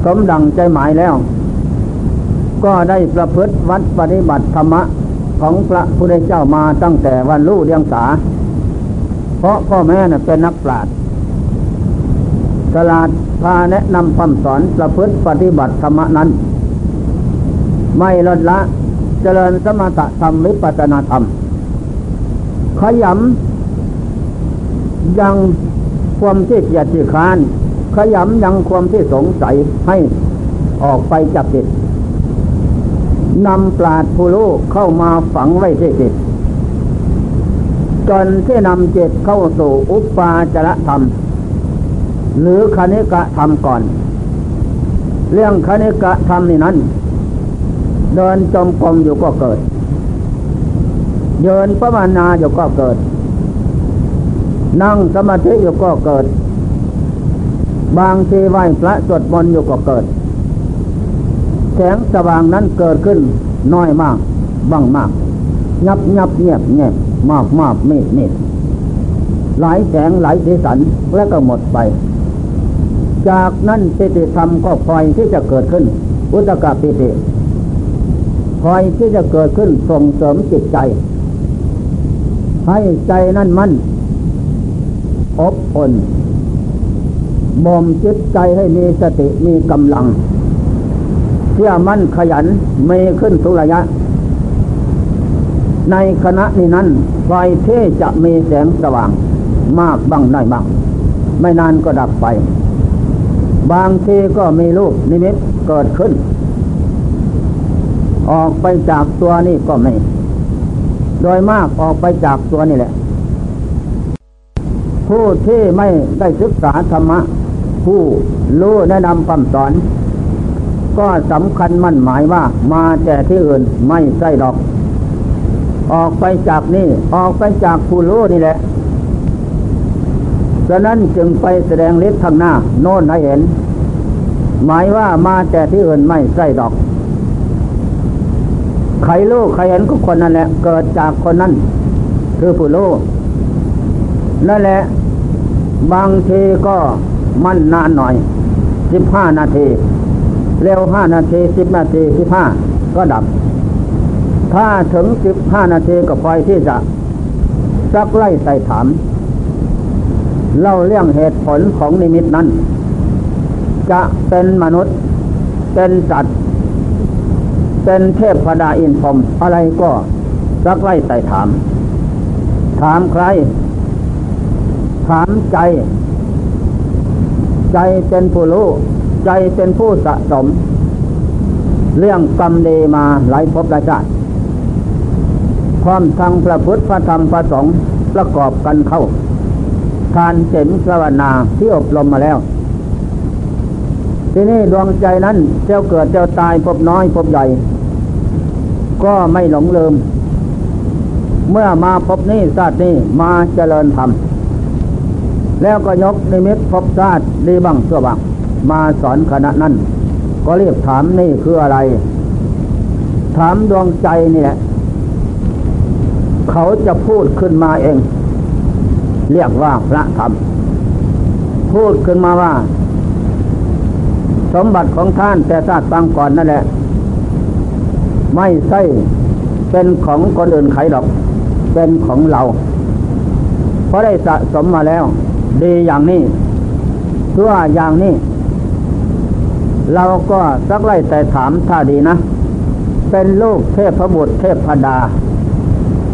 สมดังใจหมายแล้ว ก็ได้ประพฤติวัดปฏิบัติธรรมะของพระพุทธเจ้ามาตั้งแต่วันรู้เรียงสา เพราะพ่อแม่น่ะเป็นนักปราชญ์ตลาดพาแนะนำคำสอนประพฤติปฏิบัติธรรมนั้น ไม่ลดละ เจริญสมถะธรรมวิปัสนาธรรม ขยำยังความที่เกียดที่คาน ขยำยังความที่สงสัยให้ออกไปจากจิตนำปราดผู้รู้เข้ามาฝังไว้ที่จิตจนที่นำจิตเข้าสู่อุปาจรธรรม หรือคณิกะธรรมก่อน เรื่องคณิกะธรรมนี่นั้น เดินจมกรมอยู่ก็เกิด เดินประมาณาอยู่ก็เกิด นั่งสมาธิอยู่ก็เกิด บางทีไหวพระสวดมนต์อยู่ก็เกิด แสงสว่างนั้นเกิดขึ้นน้อยมากบ้างมาก ยับยับเงียบเงียบมากมากเมตเมตหลายแสงหลายสีสันแล้วก็หมดไป จากนั้นปิติธรรมก็คอยที่จะเกิดขึ้น อุตกาปิติ อยที่จะเกิดขึ้นส่งเสริมจิตใจ ให้ใจนั่นมั่นอบอุ่นบ่มจิตใจให้มีสติมีกำลังเชื่อมั่นขยันมีขึ้นทุระยะ ในคณะนี้นั้นไฟเทจะมีแสงสว่างมากบ้างน้อยบ้าง ไม่นานก็ดับไป บางทีก็มีรูปนิมิตเกิดขึ้น ออกไปจากตัวนี้ก็ไม่ โดยมากออกไปจากตัวนี่แหละ ผู้ที่ไม่ได้ศึกษาธรรมะ ผู้รู้แนะนำคำสอน ก็สำคัญมั่นหมายว่ามาแต่ที่อื่นไม่ใช่ดอก ออกไปจากนี่ออกไปจากผู้รู้นี่แหละฉะนั้นจึงไปแสดงฤทธิ์ทางหน้า โน่นให้เห็น หมายว่ามาแต่ที่อื่นไม่ใช่ดอก ใครรู้ใครเห็นก็คนนั้นแหละ เกิดจากคนนั้นคือผู้รู้นั่นแหละ บางทีก็มั่นนานหน่อยสิบห้านาที เร็วห้านาทีสิบนาทีสิบห้าก็ดับ ถ้าถึงสิบห้านาทีก็พอยที่จะซักไล่ใส่ถามเล่าเรื่องเหตุผลของนิมิตนั้น จะเป็นมนุษย์ เป็นสัตว์ เป็นเทพพดาอินพรมอะไรก็ซักไล่ใส่ถาม ถามใคร ถามใจ ใจเป็นผู้รู้ ใจเป็นผู้สะสม เรื่องกรรมดีมาหลายภพหลายชาติความทางพระพุทธพระธรรมพระสงฆ์ประกอบกันเข้า ทานเสนสวนาที่อบรมมาแล้วที่นี้ดวงใจนั้นเจ้าเกิดเจ้าตายพบน้อยพบใหญ่ ก็ไม่หลงลืม เมื่อมาพบนี้ชาตินี้มาเจริญธรรม แล้วก็ยกนิมิตพบชาติดีบ้างชั่วบ้างมาสอนคณะนั้น ก็เรียกถามนี่คืออะไร ถามดวงใจนี่แหละ เขาจะพูดขึ้นมาเอง เรียกว่าพระธรรม พูดขึ้นมาว่า สมบัติของท่านแต่ชาติบางก่อนนั่นแหละ ไม่ใช่เป็นของคนอื่นใครหรอก เป็นของเรา เพราะได้สะสมมาแล้ว ดีอย่างนี้ชั่วอย่างนี้ เราก็สักไล่แต่ถามถ้าดีนะ เป็นลูกเทพบุตรเทพดา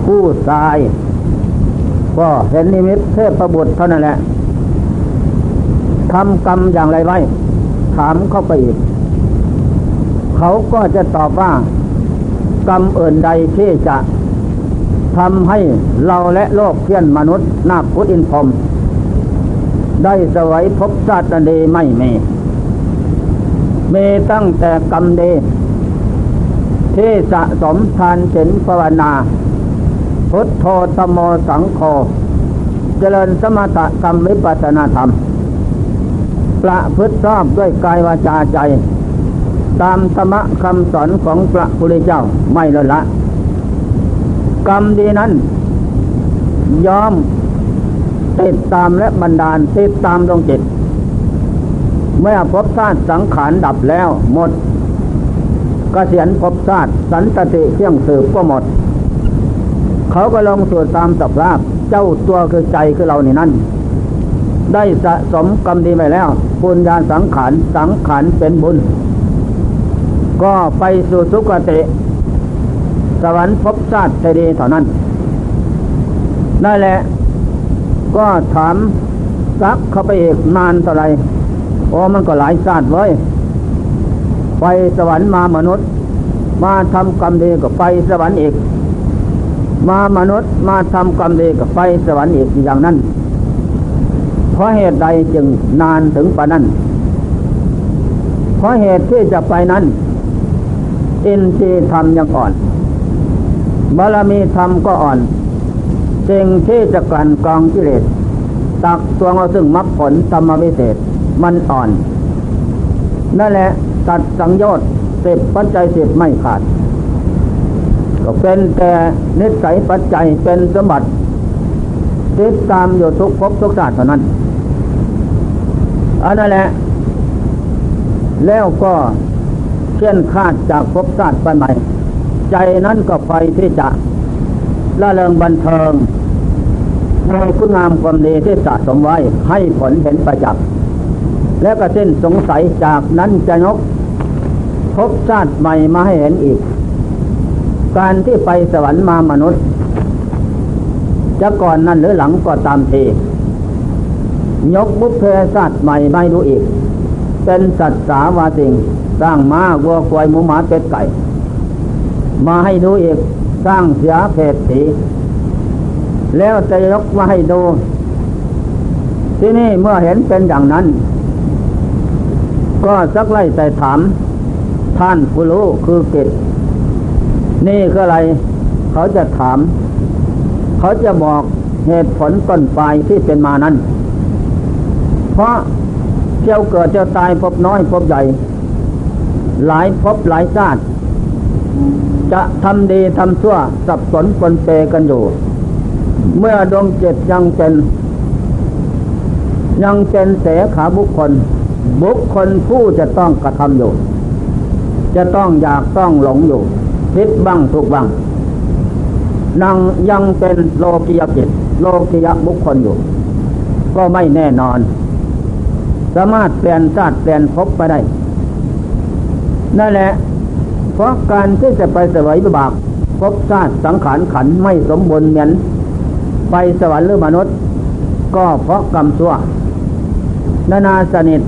ผู้ตาย ก็เห็นนิมิตเทพประบุตรเท่านั้นแหละทำกรรมอย่างไรไว้ ถามเข้าไปอีก เขาก็จะตอบว่า กรรมเอื่นใดที่จะทำให้เราและโลกเพี้ยนมนุษย์นาพุทธอินพรมได้สวยพบชาติดีไม่มีมีตั้งแต่กรรมดี ที่สะสมทานเ็นภาวนา พุทโธธโมสังโฆเจริญสมถกรรมวิปัสนาธรรม ประพฤติชอบด้วยกายวาจาใจ ตามธรรมคำสอนของพระพุทธเจ้าไม่ละละ กรรมดีนั้นยอมติดตามและบันดาลติดตามดวงจิต เมื่อพบชาติสังขารดับแล้วหมดกเกษียณพบชาติสันตติเที่ยงสืบก็หมด เขาก็ลงสู่ตามสภาพเจ้าตัวคือใจคือเราในนั่นได้สะสมกรรมดีไปแล้วบุญญาสังขารสังขารเป็นบุญ ก็ไปสู่สุคติ สวรรค์พบชาติดีเท่านั้นนั่นแหละ ก็ถามซักเข้าไปอีกนานเท่าไรโอ้มันก็หลายชาติเลยไปสวรรค์มามนุษย์ มาทำกรรมดีก็ไปสวรรค์อีก มามนุษย์มาทำกรรมดีกับไปสวรรค์อีกอย่างนั้น เพราะเหตุใดจึงนานถึงปานนั้น เพราะเหตุที่จะไปนั้น อินทรีย์ธรรมยังอ่อนบารมีธรรมก็อ่อนสิ่งที่จะกลั่นกองกิเลสตักตัวเอาซึ่งมรรคผลธรรมวิเศษมันอ่อน นั่นแหละตัดสังโยชน์สิบปัจจัยสิบไม่ขาด ก็เป็นแต่นิสัยปัจจัยเป็นสมบัติติดตามอยู่ทุกภพทุกชาติเท่านั้นอันนั้นแหละ แล้วก็ เชี่ยนคาดจากภพชาติไปใหม่ ใจนั้นก็ไปที่จะละเริงบันเทิงในคุณงามความดีที่สะสมไว้ให้ผลเห็นประจักษ์แล้วก็สิ้นสงสัยจากนั้นจะยกภพชาติใหม่มาให้เห็นอีก การที่ไปสวรรค์มามนุษย์ จะก่อนนั้นหรือหลังก็ตามที ยกบุพเพสัตว์ใหม่ไม่รู้อีก เป็นสัตว์สาวาสิง สร้างม้าวัวควายหมูหมาเป็ดไก่ มาให้ดูอีกสร้างเสียเพศสีแล้วจะยกมาให้ดู ที่นี่เมื่อเห็นเป็นอย่างนั้น ก็สักไล่ใส่ถาม ท่านผู้รู้คือเกตนี่คืออะไร เขาจะถาม เขาจะบอกเหตุผลต้นปลายที่เป็นมานั้น เพราะเจ้าเกิดเจ้าตายพบน้อยพบใหญ่ หลายพบหลายชาติจะทำดีทำชั่วสับสนปนเปกันอยู่ เมื่อดวงจิตยังเป็น ยังเป็นเสขาบุคคล บุคคลผู้จะต้องกระทำอยู่ จะต้องอยากต้องหลงอยู่พิษบ้างทุกบ้างนังยังเป็นโลกิยจิต โลกิยบุคคลอยู่ ก็ไม่แน่นอน สามารถเปลี่ยนชาติเปลี่ยนภพไปได้ นั่นแหละ เพราะการที่จะไปสวยบากภพชาติสังขารขันไม่สมบูรณ์เหมือนไปสวรรค์หรือมนุษย์ ก็เพราะกรรมชั่วนานาสนิท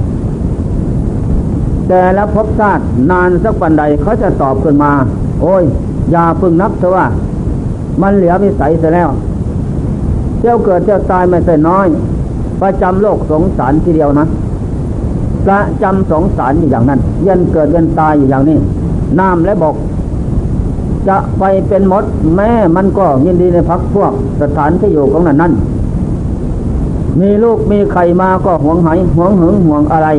แต่แล้วพบชาตินานสักปันใดเขาจะตอบขึ้นมา โอ้ย อย่าพึ่งนับเถอะว่า มันเหลือวิสัยเสียแล้วเจ้าเกิดเจ้าตายไม่ใช่น้อย ประจำโลกสงสารทีเดียวนะ ประจำสงสารอยู่อย่างนั้น เย็นเกิดเย็นตายอยู่อย่างนี้ น้ำและบก จะไปเป็นมด แม่มันก็ยินดีในพักพวกสถานที่อยู่ของนั้นนั่นมีลูกมีไข่มาก็หวงหายหวงหึงห่วงอะไร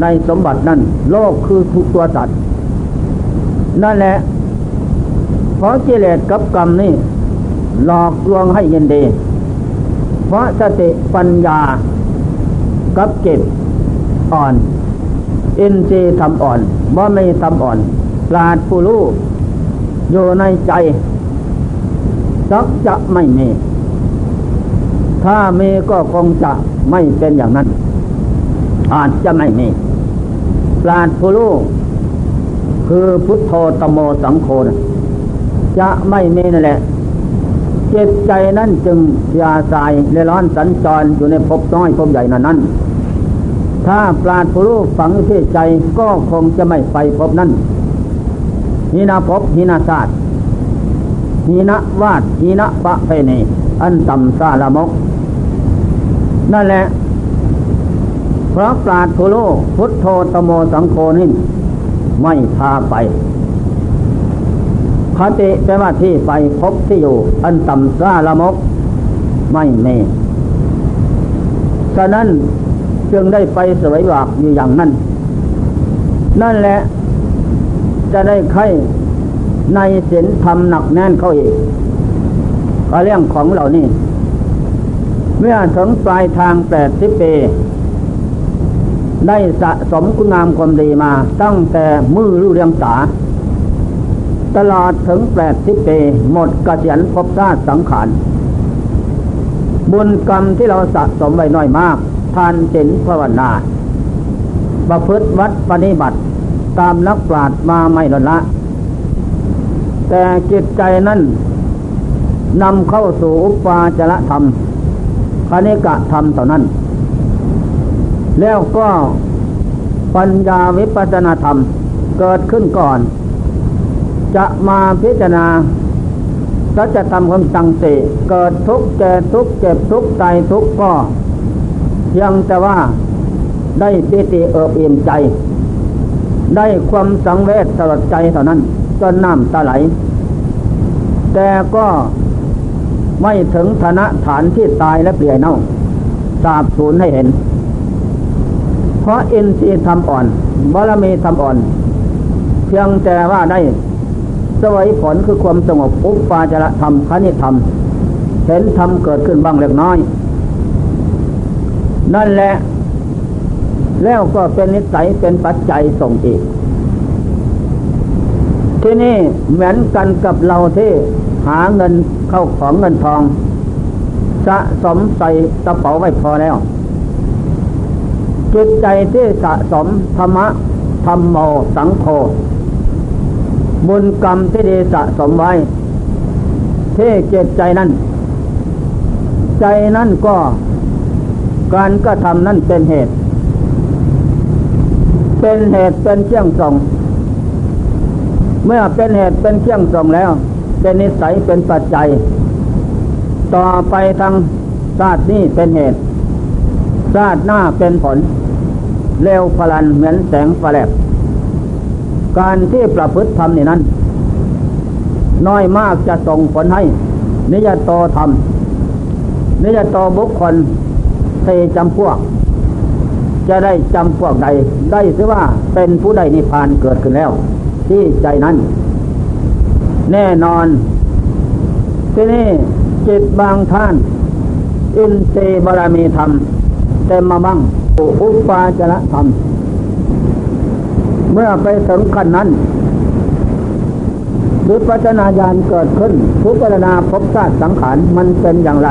ในสมบัตินั่นโลกคือทุกตัวสัตว์นั่นแหละเพราะกิเลสกับกรรมนี่หลอกลวงให้ยินดี เพราะสติปัญญากับเก็บ อ่อน อินทรีย์ทำอ่อนบ่ไม่ทำอ่อนปราดผู้รู้อยู่ในใจสักจะไม่มี ถ้ามีก็คงจะไม่เป็นอย่างนั้น อาจจะไม่มีปราดผู้รู้คือพุทโธตโมสังโฆจะไม่มีนั่นแหละ เจิตใจนั้นจึงยาสายเลร้อนสัญจรอยู่ในภพน้อยภพใหญ่นั้นนั้น ถ้าปราดผู้รู้ฝังที่ใจก็คงจะไม่ไปพบนั้นหินาภพหินาศาสตร์หินาวาดหินะปะเพณีอันต่ำซาละมก นั่นแหละ เพราะปราดทุโลพุทโธตโมสังโฆนี่ไม่พาไปคติแปลว่าที่ไปพบที่อยู่ อันต่ำซาละมก ไม่เมฉะนั้น จึงได้ไปสวยบากอยู่อย่างนั้น นั่นแหละ จะได้ไข่ในศีลธรรมหนักแน่นเข้าอีกก็เรื่องของเหล่านี้ เมื่อถึงปลายทางแปดสิบปีได้สะสมคุณงามความดีมา ตั้งแต่มือรู้เรียงสา ตลอดถึงแปดสิบปีหมดกเกษียณภพชาติสังขาร บุญกรรมที่เราสะสมไว้น้อยมาก ทานศีลภาวนา ประพฤติวัดปฏิบัติตามนักปราชญ์มาไม่ลดละ แต่จิตใจนั้นนำเข้าสู่อุปาจารธรรมคณิกะธรรมเท่านั้น แล้วก็ปัญญาวิปัสนาธรรมเกิดขึ้นก่อน จะมาพิจารณาสัจธรรมคำสั่งเสเกิดทุกข์แก่ทุกข์เจ็บทุกข์ตายทุกข์ก็ เพียงแต่ว่าได้ปิติเอิบอิ่มใจ ได้ความสังเวชสลดใจเท่านั้น จนน้ำตาไหล แต่ก็ไม่ถึงฐานะฐานที่ตายและเปลี่ยนเน่าสาบสูญให้เห็น เพราะอินทรีย์ทำอ่อนบารมีทำอ่อน เพียงแต่ว่าได้สวัยผลคือความสงบอุปปาจารธรรมคณิธรรม เห็นธรรมเกิดขึ้นบ้างเล็กน้อย นั่นแหละ แล้วก็เป็นนิสัยเป็นปัจจัยส่งอีก ที่นี่เหมือนกันกับเราที่หาเงินเข้าของเงินทองสะสมใส่กระเป๋าไว้พอแล้ว จิตใจที่สะสมธรรมะธรรมโมสังโฆบุญกรรมที่ดีสะสมไว้ ที่เจตใจนั้น ใจนั้นก็ การกระทำนั้นเป็นเหตุ เป็นเหตุเป็นเชี่ยงส่ง เมื่อเป็นเหตุเป็นเชี่ยงส่งแล้ว เป็นนิสัยเป็นปัจจัย ต่อไปทางชาตินี้เป็นเหตุชาติหน้าเป็นผล เร็วพลันเหมือนแสงไฟลบการที่ประพฤติธรรมนี่นั้น น้อยมากจะส่งผลให้ นิยตโตธรรมนิยตโตบุคคล เทจำพวก จะได้จำพวกใด ได้ซิว่าเป็นผู้ใดนิพพานเกิดขึ้นแล้ว ที่ใจนั้น แน่นอน ที่นี่จิตบางท่าน อินทรีย์บารมีธรรมเต็มมาบ้างอุปาจารธรรม เมื่อไปถึงขั้นนั้นวิปัจนาญาณเกิดขึ้นทุกรณาพบชาติสังขารมันเป็นอย่างไร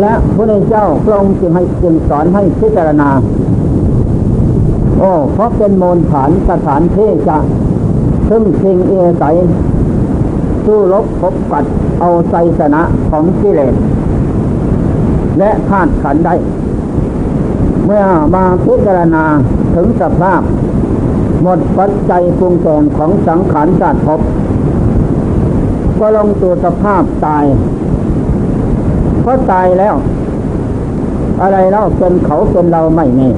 และพระเจ้าพระองค์จึงให้จึงสอนให้พิจารณา โอ้เพราะเป็นมูลฐานสถานที่จะซึ่งสิงเอใสสู้รบพบกัดเอาใจชนะของกิเลสและธาตุขันได้ เมื่อมาพิจารณาถึงสภาพ หมดปัจจัยปรุงแต่งของสังขารจัดพบก็ลงตัวสภาพตาย เพราะตายแล้ว อะไรเล่าเป็นเขาเป็นเราไม่มี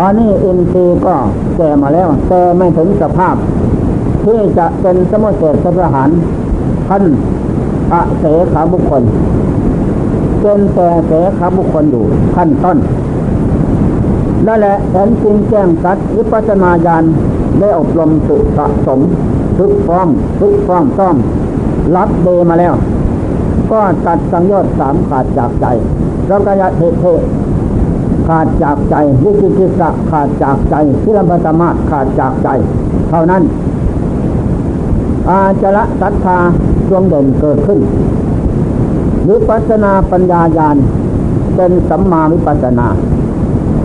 อันนี้อินทรีย์ก็แก่มาแล้ว แต่ไม่ถึงสภาพ ที่จะเป็นสมุทเสสประหารท่านอเสขาบุคคลเป็นแต่เสขาบุคคลอยู่ขั้นต้นนั่นแหละเห็นจริงแจ้งสัตว์วิปัสนาญาณได้อบรมสุสะสม ทุกฟ้องทุกฟ้องต้อม รับเดมาแล้ว ก็ตัดสังโยชน์สามขาดจากใจแล้วก็ยะเทเทขาดจากใจวิจิกิสะขาดจากใจทิรพัตมาขาดจากใจ เท่านั้น อาจระศรัทธาดวงเด่นเกิดขึ้นวิปัสนาปัญญาญาณเป็นสัมมาวิปัสนา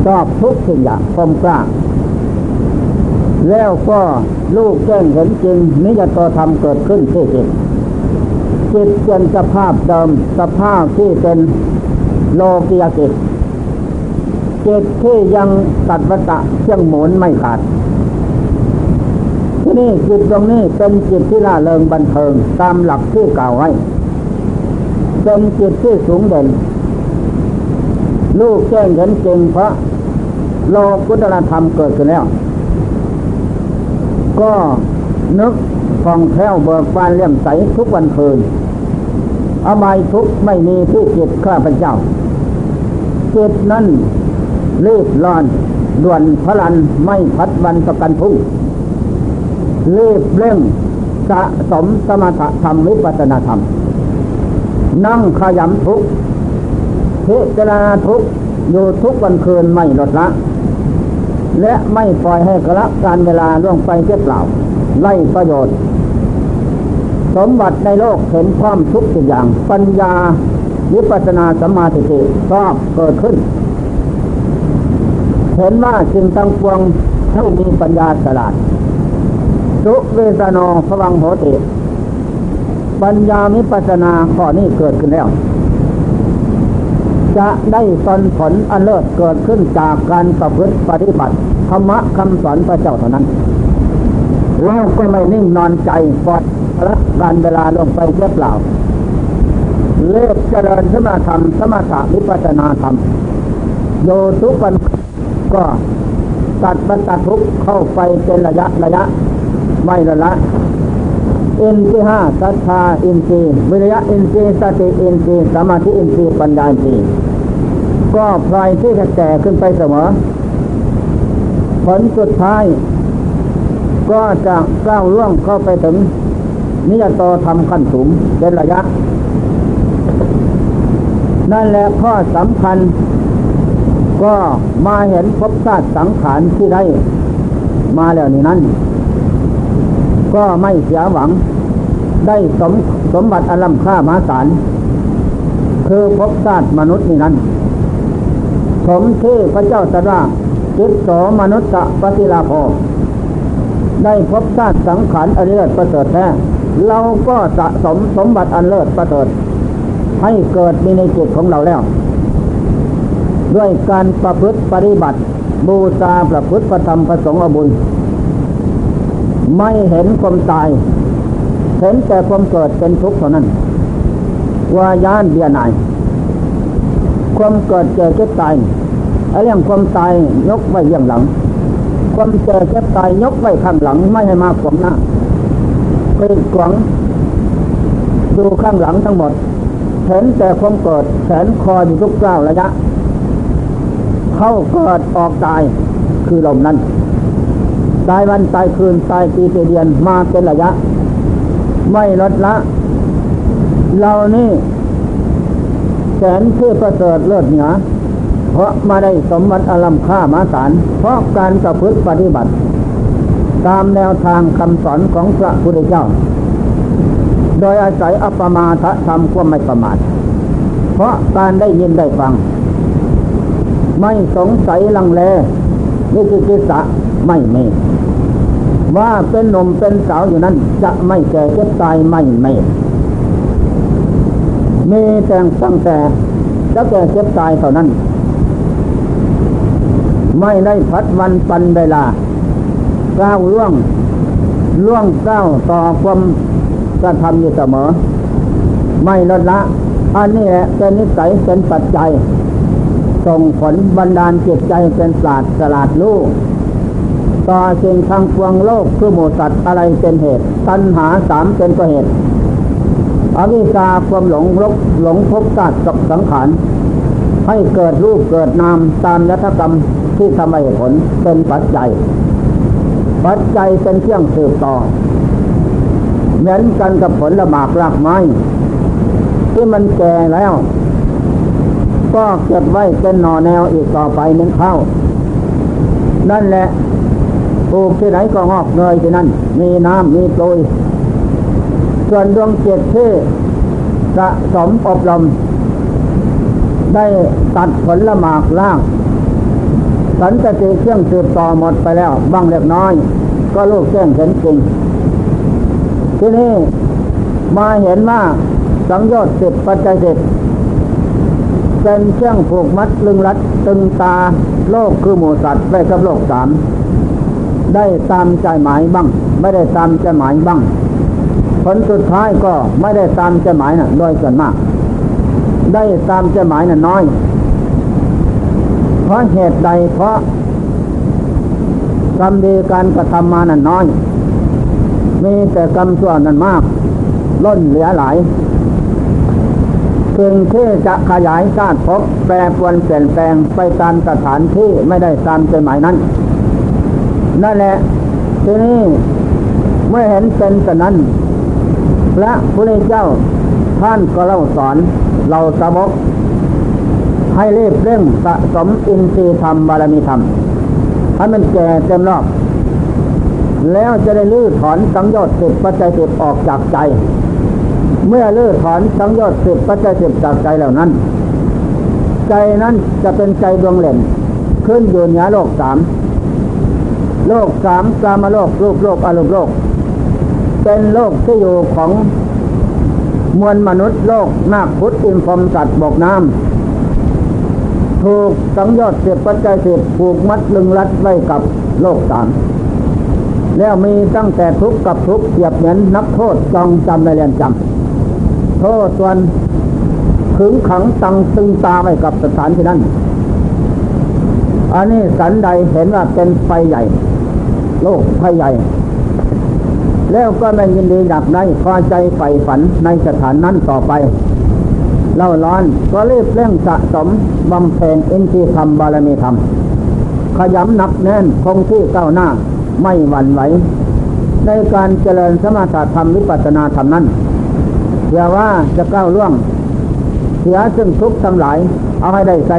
ชอบทุกสิ่งอย่างคมกล้าแล้วก็ลูกแจ้งเห็นจริงนิยตธรรมเกิดขึ้นที่จิต จิตเป็นสภาพเดิม สภาพที่เป็นโลกิยกิจจิตที่ยังตัดวัตะเชื่องหมุนไม่ขาดที่นี่จิตตรงนี้เป็นจิตที่ล่าเริงบันเทิงตามหลักที่กล่าวไว้เป็นจิตที่สูงเด่น ลูกแจ้งเห็นจริงเพราะโลกุตรธรรมเกิดขึ้นแล้ว ก็นึก องแค้วเบิกบานเลี่ยมใสทุกวันคืนอบายทุกไม่มีที่จิตข้าพเจ้าจิตนั้นรีบร้อนด่วนพลันไม่พัดวันประกันพุ่งรีบเร่งสะสมสมถะธรรมวิปัสนาธรรม นั่งขยำทุกพิจารณาทุกอยู่ทุกวันคืนไม่ลดละ และไม่ปล่อยให้กระการเวลาล่วงไปเปล่าไล่ประโยชน์ สมบัติในโลกเห็นความทุกข์ทุกอย่าง ปัญญาวิปัสนาสมาธิชอบเกิดขึ้น เห็นว่าสิ่งตั้งปวงผู้มีปัญญาฉลาดสุเวสโนพวังโหติปัญญามิปัสนาข้อนี้เกิดขึ้นแล้ว จะได้ตนผลอันเลิศเกิดขึ้นจากการประพฤติปฏิบัติธรรมะคำสอนพระเจ้าเท่านั้นแล้วก็ไม่นิ่งนอนใจปลอ ดละการเวลาลงไปเรียบเปล่า เลิกเจริญสมาธรรม สมาธิวิปัสนาธรรมโยทุกันก็ตัดบรรตัดทุกเข้าไปเป็นระยะระยะ ไม่ละละอินทรีห้าศรัทธาอินทรีวิริยะอินทรีสติอินทรีสมาธิอินทรีปัญญาอินทรีก็พลอยที่จะแก่ขึ้นไปเสมอ ผลสุดท้าย ก็จะก้าวล่วงเข้าไปถึง นิยตธรรมขั้นสูงเป็นระยะ นั่นแหละข้อสำคัญ ก็มาเห็นพบชาติสังขารที่ได้ มาแล้วนี่นั้น ก็ไม่เสียหวัง ได้สมสมบัติอลัมค่ามาสาร คือพบชาติมนุษย์นี่นั้นสมที่พระเจ้าตรัสว่าจิตโสมนุษย์ปฏิลาภได้พบชาติสังขารอริยประเสริฐแท้ เราก็สะสมสมบัติอันเลิศประเสริฐให้เกิดมีในจิตของเราแล้ว ด้วยการประพฤติปฏิบัติ บูชาประพฤติประธรรมประสงค์อบุญ ไม่เห็นความตาย เห็นแต่ความเกิดเป็นทุกข์เท่านั้นว่ายานเบียนาย ความเกิดเจ็บเจ็บตายไอ้เรื่องความตายยกไว้ยังหลัง ความเจ็บเจ็บตายยกไว้ข้างหลังไม่ให้มาขวางหน้า ไปขวางดูข้างหลังทั้งหมด เห็นแต่ความเกิดแขนคออยู่ทุกเก้าระยะ เข้าเกิดออกตายคือลมนั้นตายวันตายคืนตายปีเดือนมาเป็นระยะ ไม่ลดละ เรานี่แสนที่ประเสริฐเลิศเหนือเพราะมาได้สมบัติอลัมค่ามาสาร เพราะการประพฤติปฏิบัติ ตามแนวทางคำสอนของพระพุทธเจ้า โดยอาศัยอัปมาทะธรรมความไม่ประมาท เพราะการได้ยินได้ฟัง ไม่สงสัยลังเลนิจิกิสะไม่มีว่าเป็นหนุ่มเป็นสาวอยู่นั้นจะไม่แก่เจ็บตายไม่ไม่มีแต่ตั้งแต่จะแก่เจ็บตายเท่านั้น ไม่ได้พัดวันปันเวลา ก้าวล่วงล่วงก้าวต่อความกระทำอยู่เสมอ ไม่ลดละ อันนี้แหละเป็นนิสัยเป็นปัจจัย ส่งผลบันดาลจิตใจเป็นศาสตร์สลาดลูกต่อสิ่งทางปวงโลกคือหมูสัตว์อะไรเป็นเหตุ ตัณหาสามเป็นตัวเหตุอวิชาความหลงลกหลงพบศาสตร์กับสังขารให้เกิดรูปเกิดนามตามยัตกรรมที่ทำให้ผลเป็นปัจจัย ปัจจัยเป็นเครื่องสืบต่อ เหมือนกันกับผลละหมากรากไม้ ที่มันแก่แล้ว ก็เก็บไว้เป็นหน่อแนวอีกต่อไปนึงเข้านั่นแหละปลูกที่ไหนก็งอกเงยที่นั่น มีน้ำมีโปรยส่วนดวงจิตที่สะสมอบรมได้ตัดผลละหมากล่าง สันตติเครื่องสืบต่อหมดไปแล้วบ้างเล็กน้อย ก็ลูกแจ้งเห็นจริงที่นี่มาเห็นว่าสังโยชน์สิบปัจจัยสิบเป็นเครื่องผูกมัดลึงรัดตึงตาโลกคือหมูสัตว์ไว้กับโลกสามได้ตามใจหมายบ้าง ไม่ได้ตามใจหมายบ้างผลสุดท้ายก็ไม่ได้ตามใจหมายนะ่ะโดยส่วนมาก ได้ตามใจหมายน่ะน้อย เพราะเหตุใดเพราะกรรมดีการกระทำมานั้นน้อย มีแต่กรรมชั่วนั้นมาก ล้นเหลือหลายสิ่งที่จะขยายชาติพบแปรปวนเปลี่ยนแปลงไปตามสถานที่ไม่ได้ตามใจหมายนั้น นั่นแหละทีนี้เมื่อเห็นเป็นแต่นั้นพระพุทธเจ้าท่านก็เล่าสอนเราสาวก ให้รีบเร่งสะสมอินทรีย์ธรรมบารมีธรรมให้มันแก่เต็มรอบ แล้วจะได้ลื้อถอนสังโยชน์สิบปัจจัยสิบออกจากใจ เมื่อลื้อถอนสังโยชน์สิบปัจจัยสิบจากใจเหล่านั้น ใจนั้นจะเป็นใจดวงเหล่นขึ้นอยู่เหนือโลกสามโลกสามกามโลกรูปโลกอารมณ์โลก เป็นโลกที่อยู่ของมวลมนุษย์โลกนาคพุทธอินพรมสัตว์บกน้ำ ถูกสังยอดเสียบปัจจัยเสียบผูกมัดลึงรัดไว้กับโลกสามแล้วมีตั้งแต่ทุกข์กับทุกข์เสียบเหมือนนักโทษจองจำในเรียนจำโทษส่วนขึงขังตังตึงตาไว้กับสถานที่นั้น อันนี้สันใดเห็นว่าเป็นไฟใหญ่ โลกภัยใหญ่ แล้วก็ไม่ยินดีดับในพอใจใฝ่ฝันในสถานนั้นต่อไป เล่าร้อน ก็รีบเร่งสะสมบำเพ็ญอินทรีย์ธรรมบารมีธรรม ขยำหนักแน่นคงที่ก้าวหน้าไม่หวั่นไหว ในการเจริญสมาธิธรรมวิปัสสนาธรรมนั้นเพื่อว่าจะก้าวล่วง เสียซึ่งทุกข์ทั้งหลาย เอาให้ได้ใส่